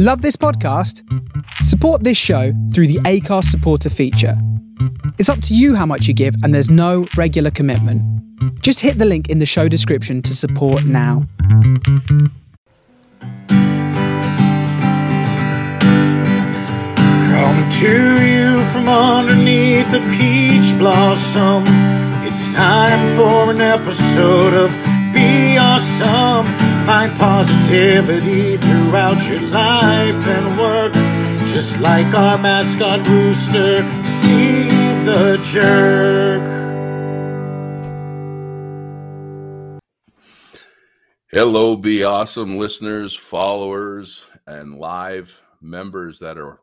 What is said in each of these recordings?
Love this podcast? Support this show through the Acast supporter feature. It's up to you how much you give, and there's no regular commitment. Just hit the link in the show description to support now. Coming to you from underneath a peach blossom. It's time for an episode of Be Awesome. Find positivity throughout your life and work. Just like our mascot rooster, Steve the Jerk. Hello, be awesome listeners, followers, and live members that are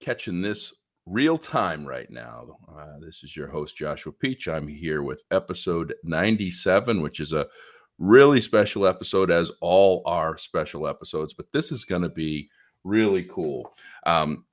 catching this real time right now. Uh, this is your host, Joshua Peach. I'm here with episode 97, which is a really special episode, as all our special episodes, but this is going to be really cool. Um,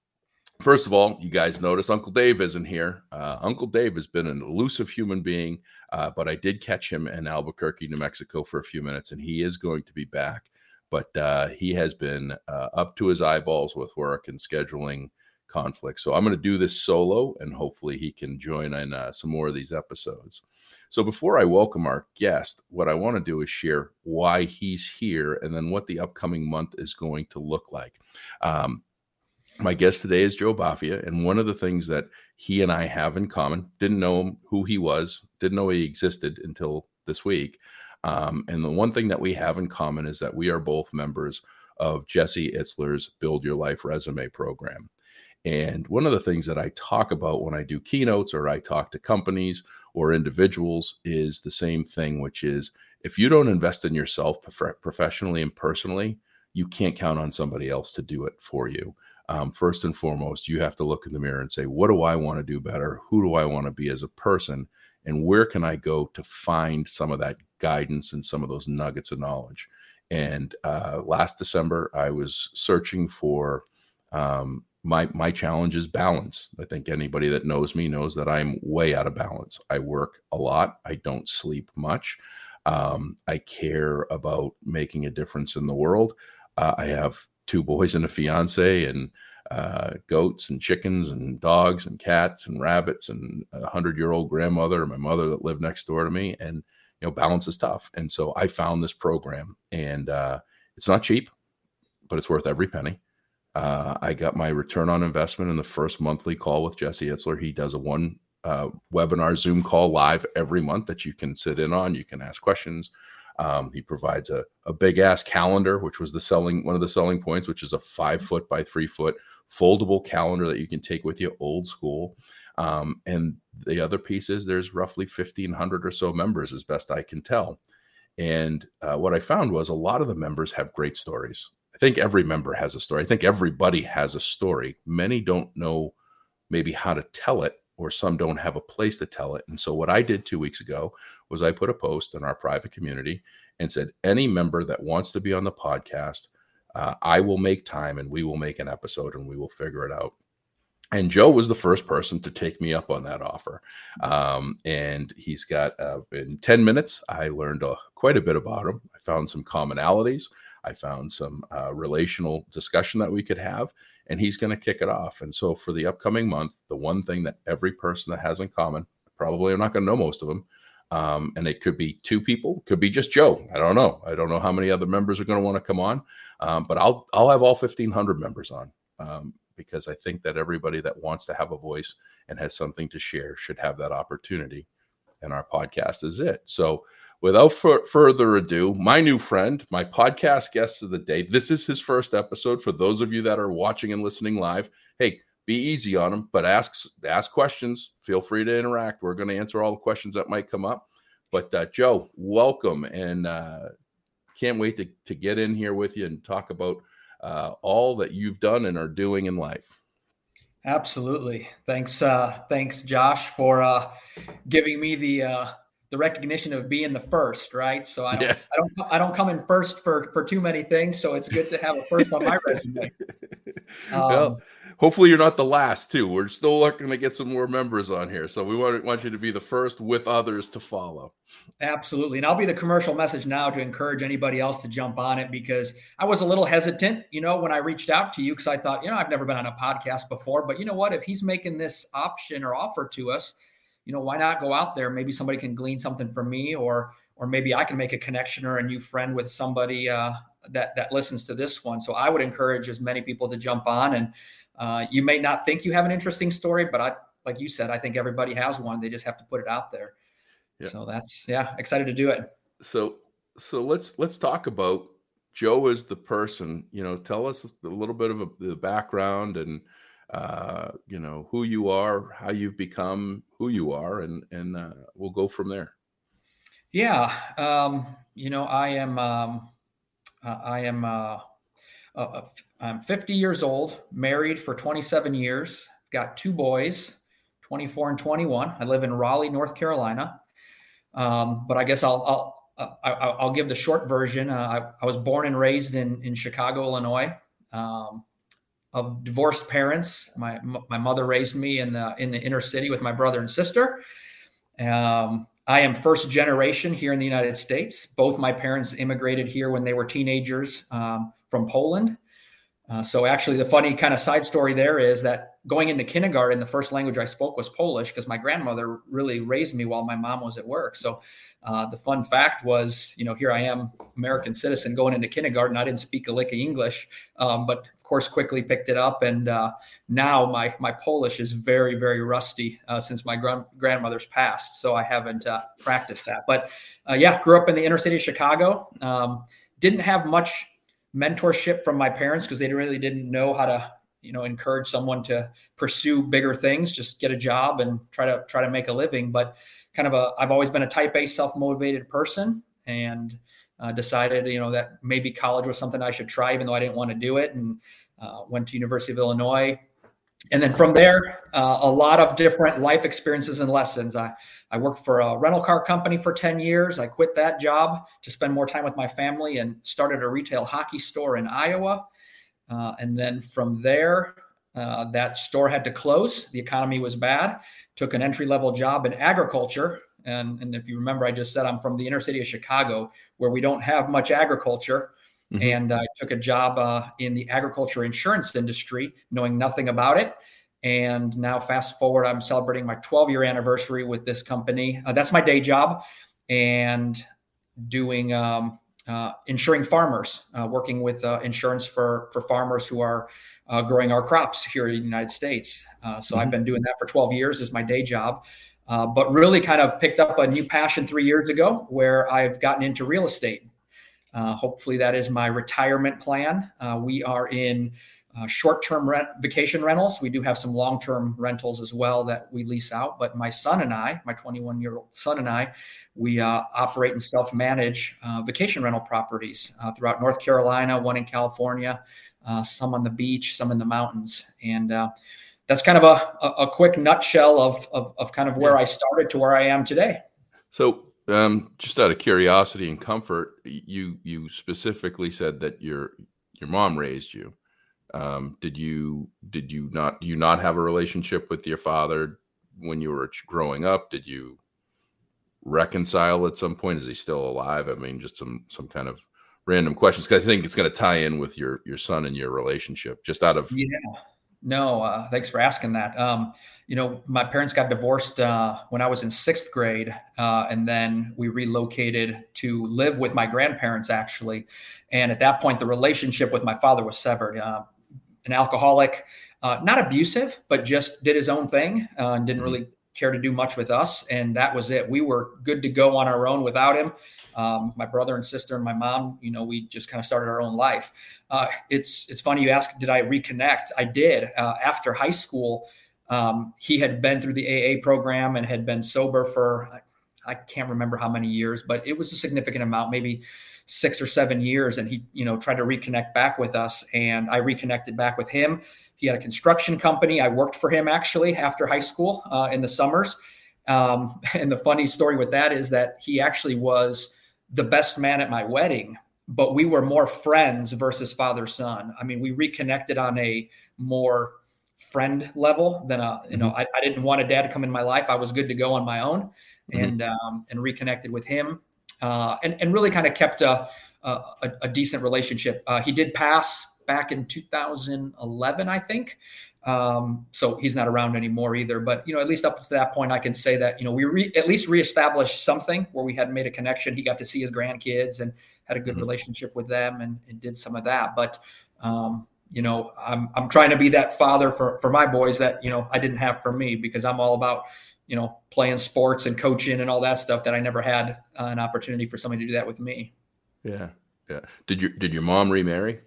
First of all, you guys notice Uncle Dave isn't here. Uh, Uncle Dave has been an elusive human being, uh, but I did catch him in Albuquerque, New Mexico for a few minutes, and he is going to be back. But uh, he has been uh, up to his eyeballs with work and scheduling conflicts. So I'm going to do this solo, and hopefully he can join in uh, some more of these episodes. So before I welcome our guest, what I want to do is share why he's here and then what the upcoming month is going to look like. Um, my guest today is Joe Bafia, and one of the things that he and I have in common, didn't know him, who he was, didn't know he existed until this week. Um, and the one thing that we have in common is that we are both members of Jesse Itzler's Build Your Life Resume program. And one of the things that I talk about when I do keynotes or I talk to companies or individuals is the same thing, which is if you don't invest in yourself prof- professionally and personally, you can't count on somebody else to do it for you um, first and foremost, you have to look in the mirror and say, what do I want to do better? Who do I want to be as a person? And where can I go to find some of that guidance and some of those nuggets of knowledge? And uh, last December, I was searching for um, my my challenge is balance. I think anybody that knows me knows that I'm way out of balance. I work a lot. I don't sleep much. Um, I care about making a difference in the world. Uh, I have two boys and a fiance and uh, goats and chickens and dogs and cats and rabbits and a hundred year old grandmother and my mother that lived next door to me. And, you know, balance is tough. And so I found this program and uh, it's not cheap, but it's worth every penny. Uh, I got my return on investment in the first monthly call with Jesse Itzler. He does a one uh, webinar Zoom call live every month that you can sit in on. You can ask questions. Um, he provides a, a big ass calendar, which was the selling one of the selling points, which is a five foot by three foot foldable calendar that you can take with you, old school. Um, and the other piece is there's roughly 1,500 or so members, as best I can tell. And uh, what I found was a lot of the members have great stories. I think every member has a story. I think everybody has a story. Many don't know maybe how to tell it, or some don't have a place to tell it. And so, what I did two weeks ago was I put a post in our private community and said, any member that wants to be on the podcast, uh, I will make time and we will make an episode and we will figure it out. And Joe was the first person to take me up on that offer. Um, and he's got, uh, in 10 minutes, I learned uh, quite a bit about him. I found some commonalities. I found some uh, relational discussion that we could have, and he's going to kick it off. And so, for the upcoming month, the one thing that every person that has in common, probably I'm not going to know most of them, um, and it could be two people, could be just Joe. I don't know. I don't know how many other members are going to want to come on, um, but I'll I'll have all 1,500 members on um, because I think that everybody that wants to have a voice and has something to share should have that opportunity. And our podcast is it. So, without f- further ado, my new friend, my podcast guest of the day. This is his first episode. For those of you that are watching and listening live, hey, be easy on him, but ask ask questions. Feel free to interact. We're going to answer all the questions that might come up. But uh, Joe, welcome, and uh, can't wait to to get in here with you and talk about uh, all that you've done and are doing in life. Absolutely. Thanks, uh, thanks, Josh, for uh, giving me the uh, the recognition of being the first. Right. So I don't, yeah. I don't, I don't come in first for for too many things. So it's good to have a first on my resume. Um, well, hopefully you're not the last too. We're still looking to get some more members on here, so we want want you to be the first with others to follow. Absolutely, and I'll be the commercial message now to encourage anybody else to jump on it because I was a little hesitant, you know, when I reached out to you because I thought, you know, I've never been on a podcast before, but you know what? If he's making this option or offer to us, you know, why not go out there? Maybe somebody can glean something from me, or or maybe I can make a connection or a new friend with somebody uh, that that listens to this one. So I would encourage as many people to jump on and uh, you may not think you have an interesting story, but I, like you said, I think everybody has one. They just have to put it out there. Yeah. So that's yeah, excited to do it. So so let's let's talk about Joe as the person. You know, tell us a little bit of a, the background and uh, you know who you are, how you've become who you are, and and uh, we'll go from there. Yeah, um, you know, I am um, uh, I am uh, uh, I'm 50 years old, married for 27 years, got two boys, 24 and 21. I live in Raleigh, North Carolina. Um, but I guess I'll, I'll, uh, I, will give the short version. Uh, I, I, was born and raised in, in Chicago, Illinois. Um, of divorced parents. My my mother raised me in the in the inner city with my brother and sister. Um, I am first generation here in the United States. Both my parents immigrated here when they were teenagers um, from Poland. Uh, so actually, the funny kind of side story there is that going into kindergarten, the first language I spoke was Polish because my grandmother really raised me while my mom was at work. So uh, the fun fact was, you know, here I am, American citizen, going into kindergarten. I didn't speak a lick of English, um, but course, quickly picked it up. And uh, now my my Polish is very very rusty uh, since my grand- grandmother's passed. So I haven't uh, practiced that. But uh, yeah, grew up in the inner city of Chicago. Um, didn't have much mentorship from my parents because they really didn't know how to you know encourage someone to pursue bigger things just get a job and try to try to make a living but kind of a i've always been a type a self-motivated person and uh, decided you know that maybe college was something i should try even though i didn't want to do it and uh, went to university of illinois and then from there, uh, a lot of different life experiences and lessons. I, I worked for a rental car company for 10 years. I quit that job to spend more time with my family and started a retail hockey store in Iowa. Uh, and then from there, uh, that store had to close. The economy was bad. Took an entry level job in agriculture. And, and if you remember, I just said I'm from the inner city of Chicago, where we don't have much agriculture. Mm-hmm. And I took a job uh, in the agriculture insurance industry, knowing nothing about it. And now, fast forward, I'm celebrating my 12 year anniversary with this company. Uh, that's my day job, and doing um, uh, insuring farmers, uh, working with uh, insurance for for farmers who are uh, growing our crops here in the United States. Uh, so mm-hmm. I've been doing that for 12 years as my day job. but really, kind of picked up a new passion three years ago, where I've gotten into real estate. Uh, hopefully, that is my retirement plan. Uh, we are in uh, short-term rent, vacation rentals. We do have some long-term rentals as well that we lease out. But my son and I, my 21-year-old son and I, we uh, operate and self-manage uh, vacation rental properties uh, throughout North Carolina, one in California, some on the beach, some in the mountains, and that's kind of a, a, quick nutshell of, of, of kind of where I started to where I am today. So um, just out of curiosity and comfort, you you specifically said that your your mom raised you. Um, did you did you not do you not have a relationship with your father when you were growing up? Did you reconcile at some point? Is he still alive? I mean, just some some kind of random questions because I think it's going to tie in with your your son and your relationship. Just out of yeah. No, uh, thanks for asking that. Um, you know, my parents got divorced uh, when I was in sixth grade, uh, and then we relocated to live with my grandparents actually. And at that point, the relationship with my father was severed. Uh, an alcoholic, uh, not abusive, but just did his own thing uh, and didn't mm-hmm. really care to do much with us. And that was it. We were good to go on our own without him. Um, my brother and sister and my mom, you know, we just kind of started our own life. Uh, it's it's funny you ask, did I reconnect? I did uh, after high school. Um, he had been through the AA program and had been sober for I can't remember how many years, but it was a significant amount, maybe six or seven years. And he, you know, tried to reconnect back with us, and I reconnected back with him. He had a construction company. I worked for him actually after high school uh, in the summers. Um, and the funny story with that is that he actually was the best man at my wedding, but we were more friends versus father son. I mean, we reconnected on a more friend level than a you know mm-hmm. I, I, didn't want a dad to come in my life i was good to go on my own mm-hmm. and um, and reconnected with him uh, and and really kind of kept a a, a decent relationship. Uh, he did pass back in 2011 i think. Um, so he's not around anymore either but you know at least up to that point i can say that you know we re- at least reestablished something where we had made a connection. He got to see his grandkids and had a good mm-hmm. relationship with them and, and, did some of that. But um, you know, I'm I'm trying to be that father for for my boys that you know I didn't have for me because I'm all about you know playing sports and coaching and all that stuff that I never had uh, an opportunity for somebody to do that with me. Yeah, yeah. Did your did your mom remarry?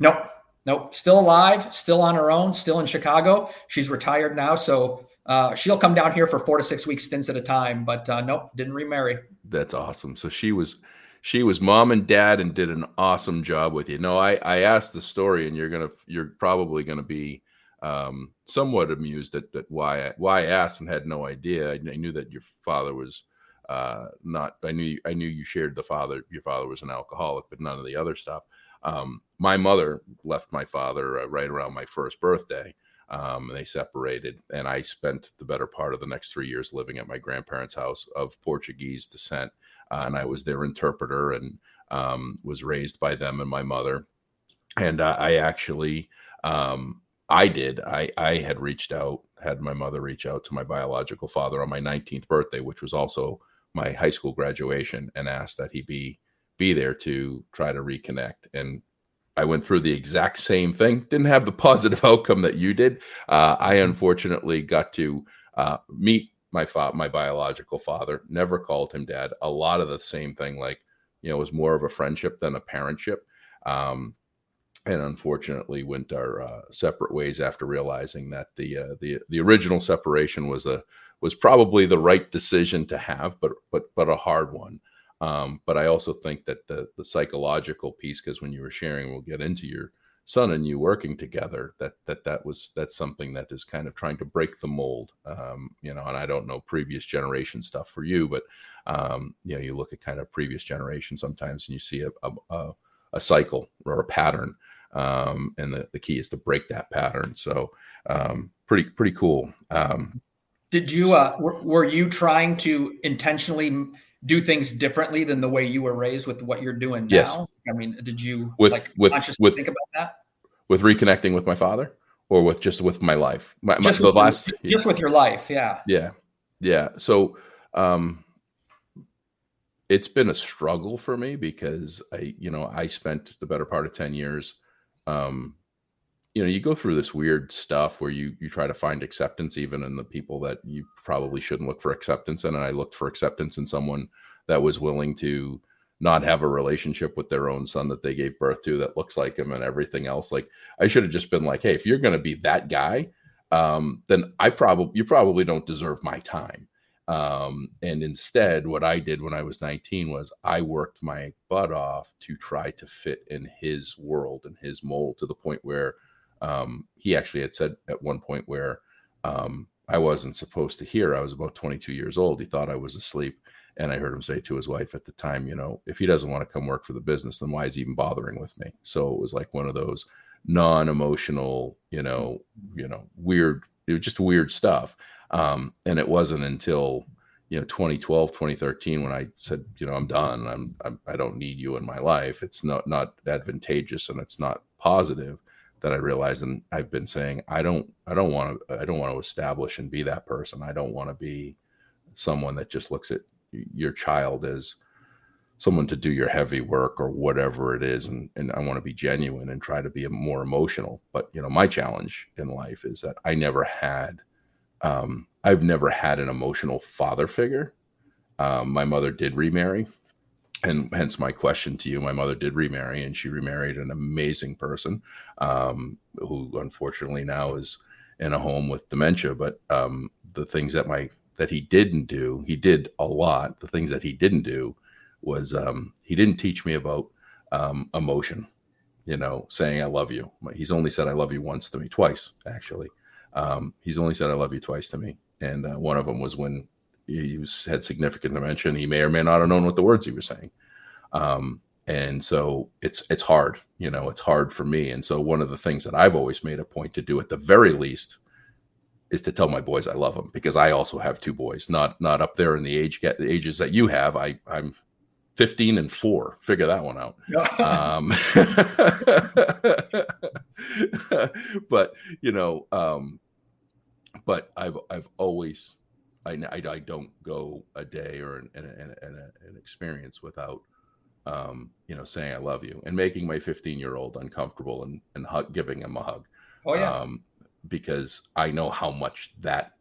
Nope, nope. Still alive, still on her own, still in Chicago. She's retired now, so uh, she'll come down here for four to six week stints at a time. But uh, nope, didn't remarry. That's awesome. So she was she was mom and dad and did an awesome job with you. No, I I asked the story, and you're gonna you're probably gonna be um, somewhat amused at, at why I, why I asked and had no idea. I, I knew that your father was uh, not. I knew I knew you shared the father. Your father was an alcoholic, but none of the other stuff. Um, my mother left my father uh, right around my first birthday. Um, and they separated, and I spent the better part of the next three years living at my grandparents' house of Portuguese descent uh, and I was their interpreter and um, was raised by them and my mother. And uh, I actually, um, I did. I I had reached out, had my mother reach out to my biological father on my 19th birthday, which was also my high school graduation, and asked that he be be there to try to reconnect. And I went through the exact same thing. Didn't have the positive outcome that you did. Uh, I unfortunately got to uh, meet my fa- my biological father never called him dad a lot of the same thing like you know was more of a friendship than a parentship um, and unfortunately went our uh, separate ways after realizing that the uh, the the original separation was a was probably the right decision to have but but but a hard one. Um, but I also think that the the psychological piece because when you were sharing we'll get into your son and you working together that that that was that's something that is kind of trying to break the mold. Um, you know and i don't know previous generation stuff for you but um, you know you look at kind of previous generation sometimes and you see a, a, a cycle or a pattern um, and the, the key is to break that pattern so um, pretty pretty cool um, did you uh, were, were you trying to intentionally do things differently than the way you were raised with what you're doing now? Yes. I mean, did you with like with with think about that? With reconnecting with my father, or with just with my life, my, just my, the last just with your life, yeah, yeah, yeah. So, um, it's been a struggle for me because I, you know, I spent the better part of ten years, um, you know you go through this weird stuff where you you try to find acceptance even in the people that you probably shouldn't look for acceptance and i looked for acceptance in someone that was willing to not have a relationship with their own son that they gave birth to that looks like him and everything else. Like i should have just been like hey if you're going to be that guy um, then i probably you probably don't deserve my time um, and instead what i did when i was 19 was i worked my butt off to try to fit in his world and his mold to the point where um, he actually had said at one point where um, I wasn't supposed to hear. I was about 22 years old. He thought I was asleep. And I heard him say to his wife at the time, you know, if he doesn't want to come work for the business, then why is he even bothering with me? So it was like one of those non-emotional, you know, you know, weird, it was just weird stuff. Um, and it wasn't until, you know, 2012, 2013, when I said, you know, I'm done. I'm, I'm I don't need you in my life. It's not, not advantageous and it's not positive that I realized, and I've been saying, I don't, I don't want to, I don't want to establish and be that person. I don't want to be someone that just looks at your child as someone to do your heavy work or whatever it is. And, and I want to be genuine and try to be more emotional. But, you know, my challenge in life is that I never had, um, I've never had an emotional father figure. Um, my mother did remarry and hence my question to you. My mother did remarry and she remarried an amazing person um, who unfortunately now is in a home with dementia. But um, the things that my that he didn't do he did a lot. The things that he didn't do was um, he didn't teach me about um, emotion you know saying i love you. He's only said i love you once to me twice actually um, he's only said i love you twice to me and uh, one of them was when he was, had significant dementia. He may or may not have known what the words he was saying. Um, and so it's it's hard you know it's hard for me and so one of the things that i've always made a point to do at the very least is to tell my boys i love them because i also have two boys not not up there in the age get the ages that you have i i'm 15 and 4 figure that one out um, but you know um, but i've i've always I, I, I don't go a day or an, an, an, an experience without um, you know, saying I love you and making my 15 year old uncomfortable and, and hug, giving him a hug. Oh, yeah. Um, because I know how much that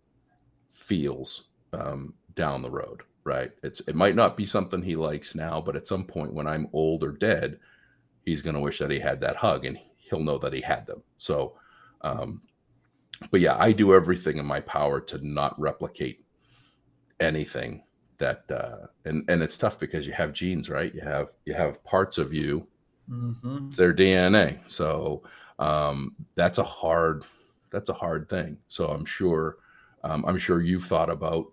feels um, down the road, right? It's, it might not be something he likes now, but at some point when I'm old or dead, he's going to wish that he had that hug and he'll know that he had them. So, um, but yeah, I do everything in my power to not replicate anything that uh, and and it's tough because you have genes, right? You have you have parts of you, mm-hmm. their DNA. So um, that's a hard that's a hard thing. So I'm sure um, I'm sure you've thought about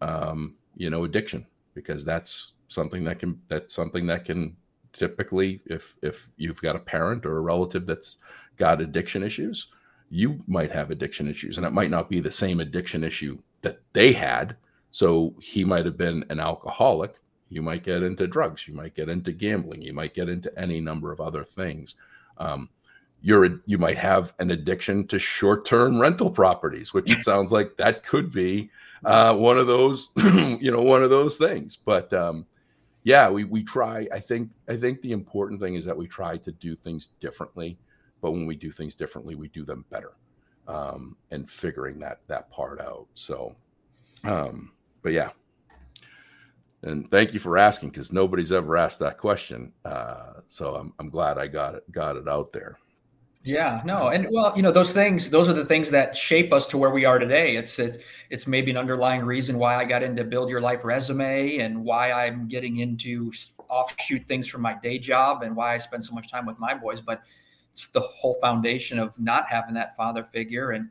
um, you know addiction because that's something that can that's something that can typically if if you've got a parent or a relative that's got addiction issues you might have addiction issues and it might not be the same addiction issue that they had so he might have been an alcoholic. You might get into drugs. You might get into gambling. You might get into any number of other things. Um, you're you might have an addiction to short-term rental properties, which it sounds like that could be uh, one of those, you know, one of those things. But um, yeah, we we try. I think I think the important thing is that we try to do things differently. But when we do things differently, we do them better. Um, and figuring that that part out. So, um, but yeah. And thank you for asking because nobody's ever asked that question. Uh, so I'm, I'm glad I got it got it out there. Yeah, no, and well, you know, those things, those are the things that shape us to where we are today. It's it's it's maybe an underlying reason why I got into build your life resume and why I'm getting into offshoot things from my day job and why I spend so much time with my boys. But it's the whole foundation of not having that father figure. And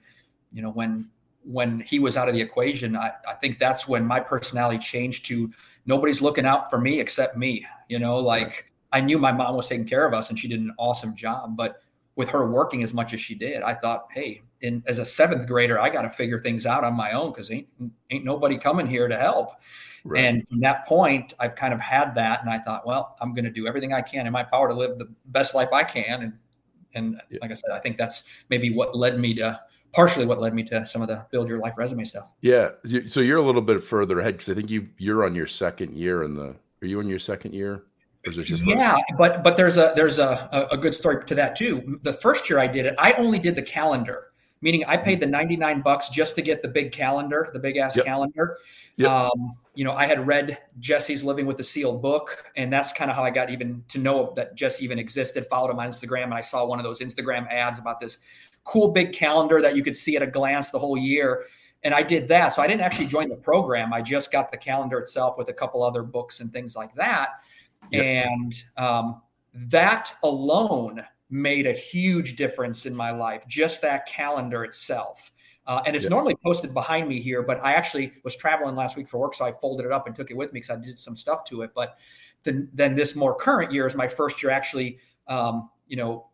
you know, when when he was out of the equation, I, I think that's when my personality changed to nobody's looking out for me except me. You know, like I knew my mom was taking care of us and she did an awesome job, but with her working as much as she did, I thought, hey, in, as a seventh grader, I got to figure things out on my own because ain't ain't nobody coming here to help. Right. And from that point, I've kind of had that, and I thought, well, I'm going to do everything I can in my power to live the best life I can. And and yeah. like I said, I think that's maybe what led me to partially what led me to some of the build your life resume stuff. Yeah. So you're a little bit further ahead because I think you you're on your second year in the. Are you in your second year? Yeah, but but there's a there's a, a good story to that too. The first year I did it, I only did the calendar, meaning I paid the 99 bucks just to get the big calendar, the big ass yep. calendar. Yep. Um, you know, I had read Jesse's Living with the Sealed book, and that's kind of how I got even to know that Jesse even existed. Followed him on Instagram, and I saw one of those Instagram ads about this cool big calendar that you could see at a glance the whole year. And I did that. So I didn't actually join the program. I just got the calendar itself with a couple other books and things like that. Yep. And um, that alone made a huge difference in my life, just that calendar itself. Uh, and it's yep. normally posted behind me here, but I actually was traveling last week for work, so I folded it up and took it with me because I did some stuff to it. But then, then this more current year is my first year actually, um, you know,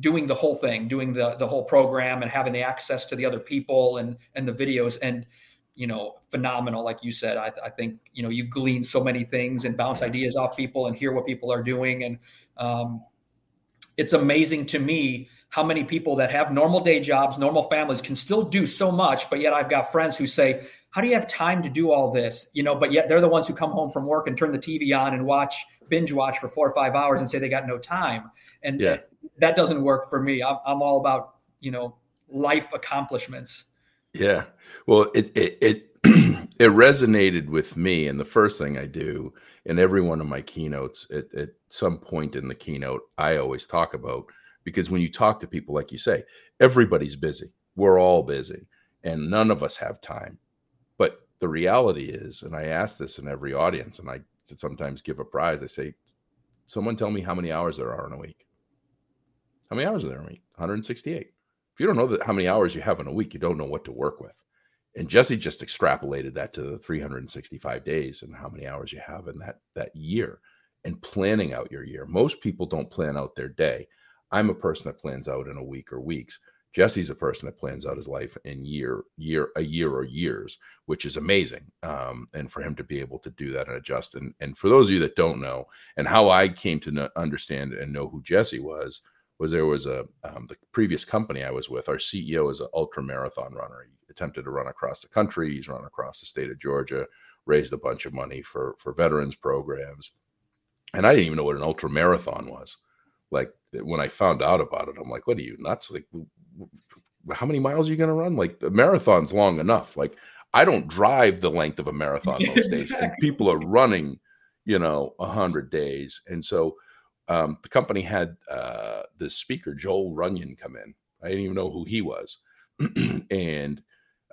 doing the whole thing, doing the the whole program, and having the access to the other people and and the videos and you know phenomenal like you said I, I think you know you glean so many things and bounce ideas off people and hear what people are doing and um, it's amazing to me how many people that have normal day jobs normal families can still do so much but yet i've got friends who say how do you have time to do all this you know but yet they're the ones who come home from work and turn the tv on and watch binge watch for four or five hours and say they got no time and yeah that doesn't work for me. I'm, I'm all about, you know, life accomplishments. Yeah. Well, it, it, it, it resonated with me. And the first thing I do in every one of my keynotes at, at some point in the keynote, I always talk about because when you talk to people, like you say, everybody's busy. We're all busy and none of us have time. But the reality is, and I ask this in every audience, and I sometimes give a prize, I say, someone tell me how many hours there are in a week. How many hours are there in a week? 168. If you don't know that how many hours you have in a week, you don't know what to work with. And Jesse just extrapolated that to the 365 days and how many hours you have in that that year. and planning out your year. Most people don't plan out their day. I'm a person that plans out in a week or weeks. Jesse's a person that plans out his life in year, year, a year or years, which is amazing. Um, and for him to be able to do that and adjust. And, and for those of you that don't know, and how I came to understand and know who Jesse was, was there was a um, the previous company I was with. Our CEO is an ultra marathon runner. He attempted to run across the country. He's run across the state of Georgia, raised a bunch of money for for veterans programs, and I didn't even know what an ultra marathon was. Like when I found out about it, I'm like, "What are you nuts? Like, how many miles are you going to run? Like the marathon's long enough. Like I don't drive the length of a marathon most exactly. days, and people are running, you know, a hundred days. And so um, the company had uh, this speaker, Joel Runyon, come in. I didn't even know who he was, and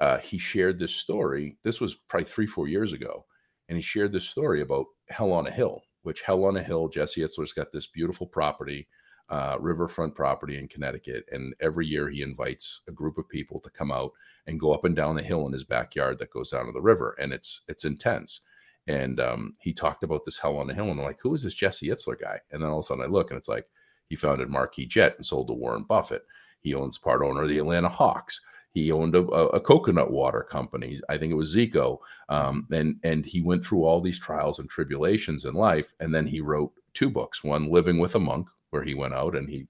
uh, he shared this story. This was probably three, four years ago, and he shared this story about Hell on a Hill, which Hell on a Hill, Jesse Itzler's got this beautiful property uh, riverfront property in Connecticut. And every year he invites a group of people to come out and go up and down the hill in his backyard that goes down to the river. And it's it's intense. And um, he talked about this hell on a hill, and I'm like, who is this Jesse Itzler guy? And then all of a sudden I look, and it's like he founded Marquis Jet and sold to Warren Buffett. He owns part owner of the Atlanta Hawks. He owned a, a, coconut water company. I think it was Zico. Um, and and he went through all these trials and tribulations in life, and then he wrote two books. One, Living with a Monk, where he went out and he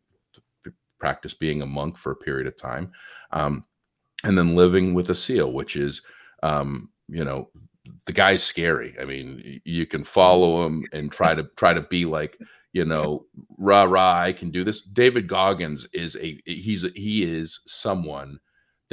practiced being a monk for a period of time. Um, and then living with a seal, which is, um, you know, the guy's scary. I mean, you can follow him and try to try to be like, you know, rah rah, I can do this. David Goggins is a he's a, he is someone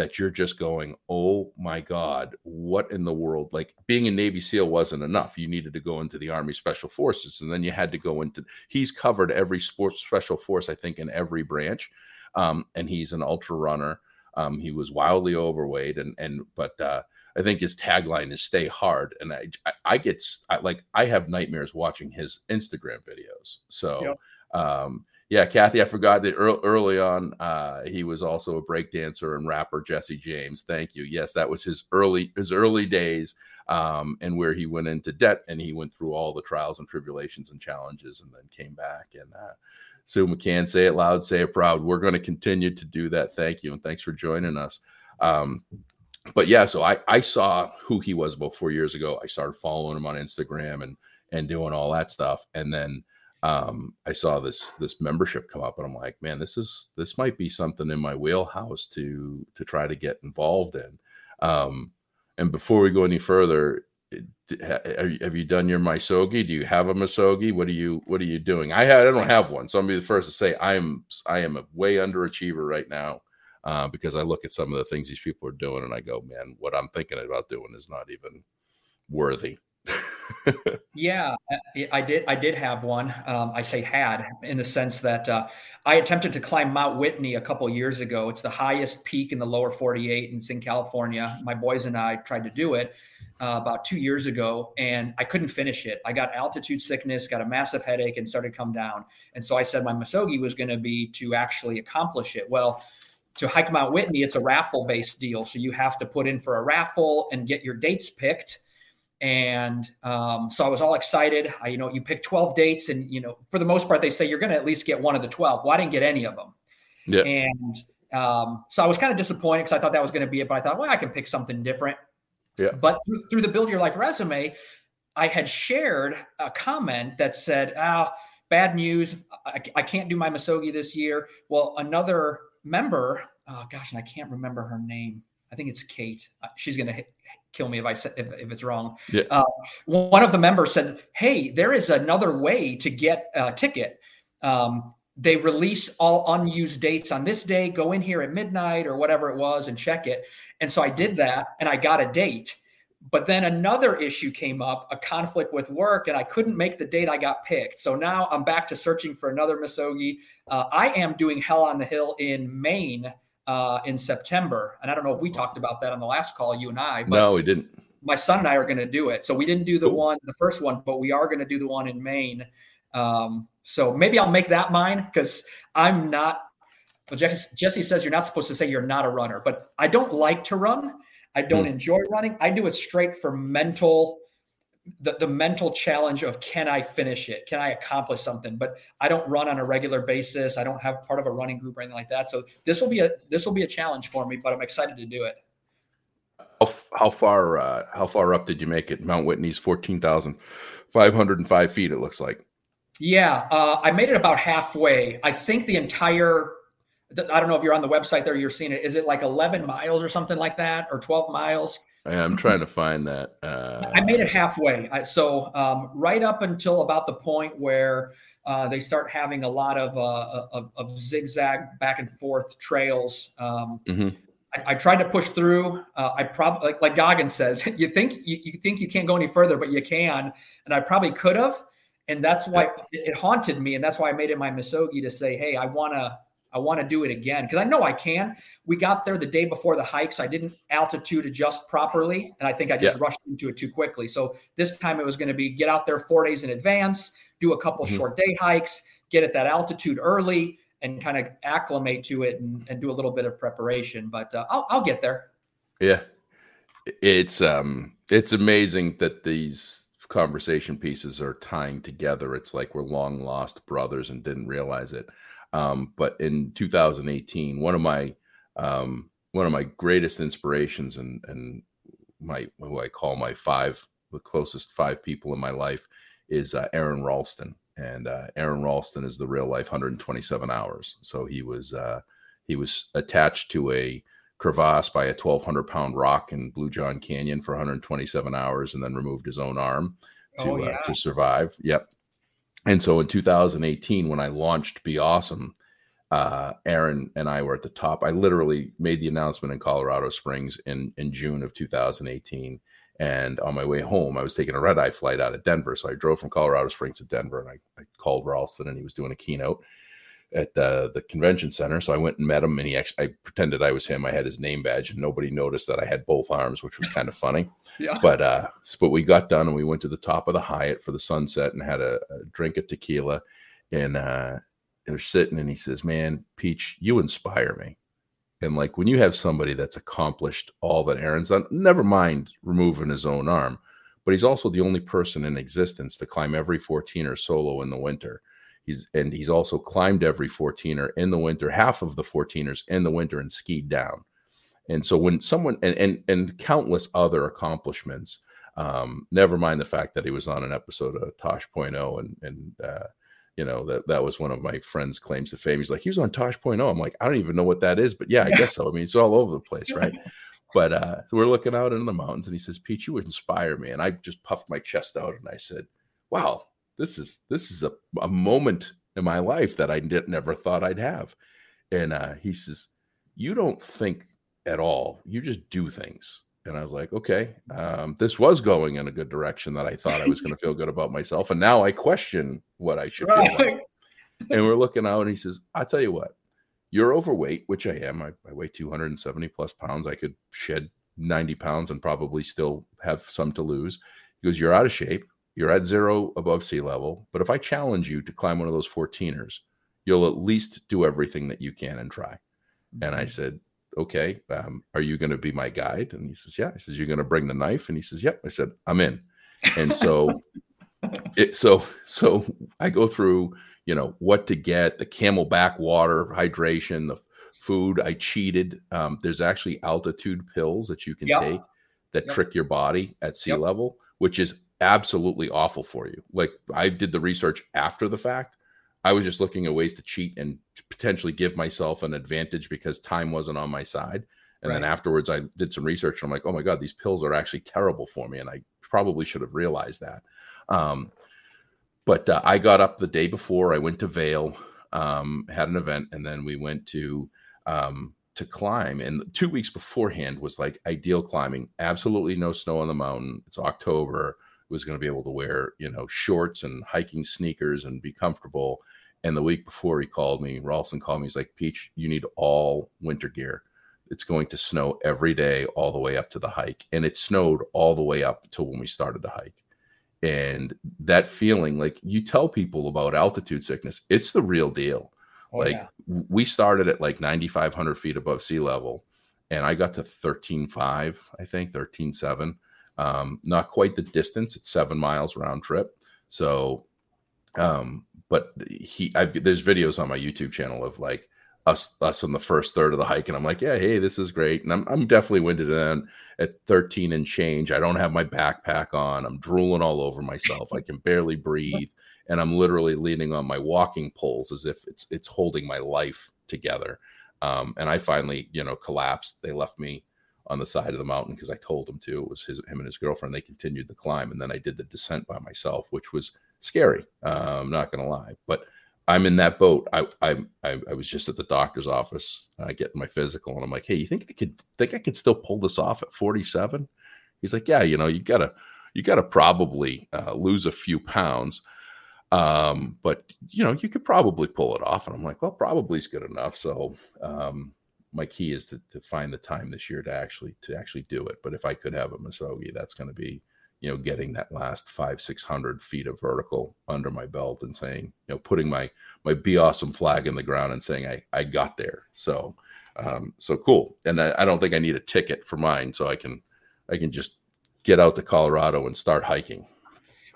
that you're just going, oh my God, what in the world? Like being a Navy SEAL wasn't enough. You needed to go into the Army Special Forces, and then you had to go into. He's covered every sports special force, I think, in every branch, um, and he's an ultra runner. Um, he was wildly overweight, and and but uh, I think his tagline is "Stay hard," and I I, I get I, like I have nightmares watching his Instagram videos. So. Yep. Um, yeah, Kathy, I forgot that early on uh, he was also a break dancer and rapper. Jesse James, thank you. Yes, that was his early his early days, um, and where he went into debt and he went through all the trials and tribulations and challenges, and then came back. And uh, Sue McCann, say it loud, say it proud. We're going to continue to do that. Thank you, and thanks for joining us. Um, but yeah, so I I saw who he was about four years ago. I started following him on Instagram and and doing all that stuff, and then um, I saw this this membership come up, and I'm like, man, this is this might be something in my wheelhouse to to try to get involved in. Um, and before we go any further, have you done your misogi? Do you have a misogi? What are you What are you doing? I I don't have one, so I'm be the first to say I am I am a way underachiever right now uh, because I look at some of the things these people are doing, and I go, man, what I'm thinking about doing is not even worthy yeah, I did. I did have one. Um, I say had in the sense that uh, I attempted to climb Mount Whitney a couple years ago. It's the highest peak in the lower 48, and it's in California. My boys and I tried to do it uh, about two years ago, and I couldn't finish it. I got altitude sickness, got a massive headache, and started to come down. And so I said my misogi was going to be to actually accomplish it. Well to hike Mount Whitney, it's a raffle based deal. So you have to put in for a raffle and get your dates picked and um, so I was all excited. I, you know, you pick 12 dates, and you know, for the most part, they say you're going to at least get one of the 12. Well, I didn't get any of them. Yeah. And um, so I was kind of disappointed because I thought that was going to be it, but I thought, well, I can pick something different. Yeah. But through, through the Build Your Life resume, I had shared a comment that said, "Ah, bad news. I, I can't do my Misogi this year." Well, another member, oh gosh, and I can't remember her name. I think it's Kate. Uh, she's going to kill me if I said if, if it's wrong. Yeah. Uh, one of the members said, "Hey, there is another way to get a ticket. Um, they release all unused dates on this day. Go in here at midnight or whatever it was and check it." And so I did that, and I got a date. But then another issue came up, a conflict with work, and I couldn't make the date I got picked. So now I'm back to searching for another Misogi. Uh, I am doing Hell on the Hill in Maine uh, in September. And I don't know if we talked about that on the last call, you and I. But no, we didn't. My son and I are going to do it. So we didn't do the cool. one, the first one, but we are going to do the one in Maine. Um, so maybe I'll make that mine because I'm not. Well, Jesse, Jesse says you're not supposed to say you're not a runner, but I don't like to run. I don't mm. enjoy running. I do it straight for mental the, the mental challenge of can I finish it? Can I accomplish something? But I don't run on a regular basis. I don't have part of a running group or anything like that. So this will be a this will be a challenge for me, but I'm excited to do it. How, how far uh, how far up did you make it? Mount Whitney's fourteen thousand five hundred and five feet. It looks like. Yeah, uh, I made it about halfway. I think the entire. I don't know if you're on the website there. You're seeing it. Is it like 11 miles or something like that, or 12 miles? I'm trying to find that. Uh, I made it halfway. I, so um, right up until about the point where uh, they start having a lot of, uh, of, of zigzag back and forth trails. Um, mm-hmm. I, I, tried to push through. Uh, I probably like, like Goggins says, you think you, you, think you can't go any further, but you can, and I probably could have. And that's why it, it haunted me, and that's why I made it my misogi to say, "Hey, I want to I want to do it again because I know I can. We got there the day before the hike, so I didn't altitude adjust properly, and I think I just yeah. rushed into it too quickly. So this time it was going to be get out there four days in advance, do a couple mm-hmm. short day hikes, get at that altitude early, and kind of acclimate to it and, and do a little bit of preparation. But uh, I'll, I'll get there. Yeah, it's um, it's amazing that these conversation pieces are tying together. It's like we're long lost brothers and didn't realize it. Um, but in 2018, one of my um, one of my greatest inspirations and and my who I call my five the closest five people in my life is uh, Aron Ralston, and uh, Aron Ralston is the real life 127 hours. So he was uh, he was attached to a crevasse by a 1,200 pound rock in Blue John Canyon for 127 hours, and then removed his own arm to oh, yeah. uh, to survive. Yep, and so in 2018, when I launched Be Awesome, uh, Aron and I were at the top. I literally made the announcement in Colorado Springs in in June of 2018. And on my way home, I was taking a red eye flight out of Denver. So I drove from Colorado Springs to Denver and I, I called Ralston and he was doing a keynote at the, the convention center. So I went and met him and he actually, I pretended I was him. I had his name badge and nobody noticed that I had both arms, which was kind of funny. yeah. But, uh, but we got done and we went to the top of the Hyatt for the sunset and had a, a drink of tequila and, uh, they're sitting and he says, man, Peach, you inspire me. And like when you have somebody that's accomplished all that Aron's done, never mind removing his own arm, but he's also the only person in existence to climb every 14er solo in the winter He's and he's also climbed every 14er in the winter, half of the 14ers in the winter, and skied down. And so when someone and and, and countless other accomplishments, um, never mind the fact that he was on an episode of Tosh.0 and and uh, you know that that was one of my friends' claims to fame. He's like, he was on Tosh.0. I'm like, I don't even know what that is, but yeah, I guess so. I mean, it's all over the place, right? but uh, we're looking out into the mountains, and he says, Pete, you inspire me. And I just puffed my chest out and I said, Wow, this is this is a, a moment in my life that I did, never thought I'd have. And uh, he says, You don't think at all, you just do things. And I was like, okay, um, this was going in a good direction that I thought I was going to feel good about myself. And now I question what I should right. feel like. And we're looking out, and he says, I'll tell you what, you're overweight, which I am. I, I weigh 270 plus pounds. I could shed 90 pounds and probably still have some to lose. He goes, You're out of shape. You're at zero above sea level. But if I challenge you to climb one of those 14ers, you'll at least do everything that you can and try. And I mm-hmm. said, okay, um, are you going to be my guide? And he says, yeah. He says, you're going to bring the knife? And he says, yep. I said, I'm in. And so, it, so, so I go through, you know, what to get, the CamelBak water, hydration, the food. I cheated. Um, there's actually altitude pills that you can yep. take that yep. trick your body at sea yep. level, which is absolutely awful for you. Like I did the research after the fact. I was just looking at ways to cheat and potentially give myself an advantage because time wasn't on my side. And right. then afterwards, I did some research and I'm like, oh my God, these pills are actually terrible for me. And I probably should have realized that. Um, but uh, I got up the day before. I went to Vail, um, had an event, and then we went to um, to climb. And two weeks beforehand was like ideal climbing. Absolutely no snow on the mountain. It's October was going to be able to wear, you know, shorts and hiking sneakers and be comfortable. And the week before he called me, Ralston called me. He's like, Peach, you need all winter gear. It's going to snow every day all the way up to the hike. And it snowed all the way up to when we started the hike. And that feeling, like you tell people about altitude sickness, it's the real deal. Oh, like yeah. we started at like 9,500 feet above sea level and I got to 13.5, I think 13.7 Um, not quite the distance; it's seven miles round trip. So, um, but he, I've there's videos on my YouTube channel of like us us on the first third of the hike, and I'm like, yeah, hey, this is great, and I'm I'm definitely winded in at 13 and change. I don't have my backpack on. I'm drooling all over myself. I can barely breathe, and I'm literally leaning on my walking poles as if it's it's holding my life together. Um, and I finally, you know, collapsed. They left me on the side of the mountain because I told him to. It was his, him and his girlfriend. They continued the climb, and then I did the descent by myself, which was scary. I'm not going to lie, but I'm in that boat. I, I I was just at the doctor's office uh, getting my physical, and I'm like, "Hey, you think I could think I could still pull this off at 47?" He's like, "Yeah, you know, you gotta you gotta probably uh, lose a few pounds, um, but you know, you could probably pull it off." And I'm like, "Well, probably is good enough." So um, my key is to, to find the time this year to actually to actually do it. But if I could have a Misogi, that's going to be you know getting that last five six hundred feet of vertical under my belt and saying you know putting my my be awesome flag in the ground and saying i i got there. So um so cool. And I, I don't think i need a ticket for mine so i can i can just get out to colorado and start hiking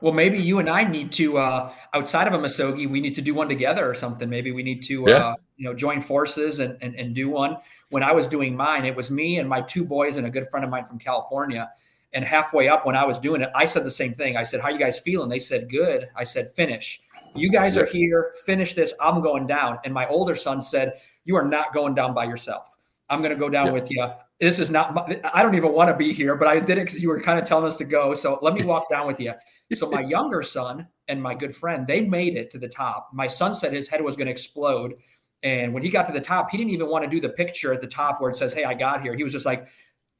well maybe you and i need to uh outside of a Misogi, we need to do one together or something maybe we need to yeah. uh you know join forces and, and and do one when i was doing mine it was me and my two boys and a good friend of mine from california and halfway up when I was doing it, I said the same thing. I said, How you guys feeling? They said, Good. I said, Finish. You guys are here. Finish this. I'm going down. And my older son said, You are not going down by yourself. I'm going to go down with you. This is not, my, I don't even want to be here, but I did it because you were kind of telling us to go. So let me walk down with you. So my younger son and my good friend, they made it to the top. My son said his head was going to explode. And when he got to the top, he didn't even want to do the picture at the top where it says, Hey, I got here. He was just like,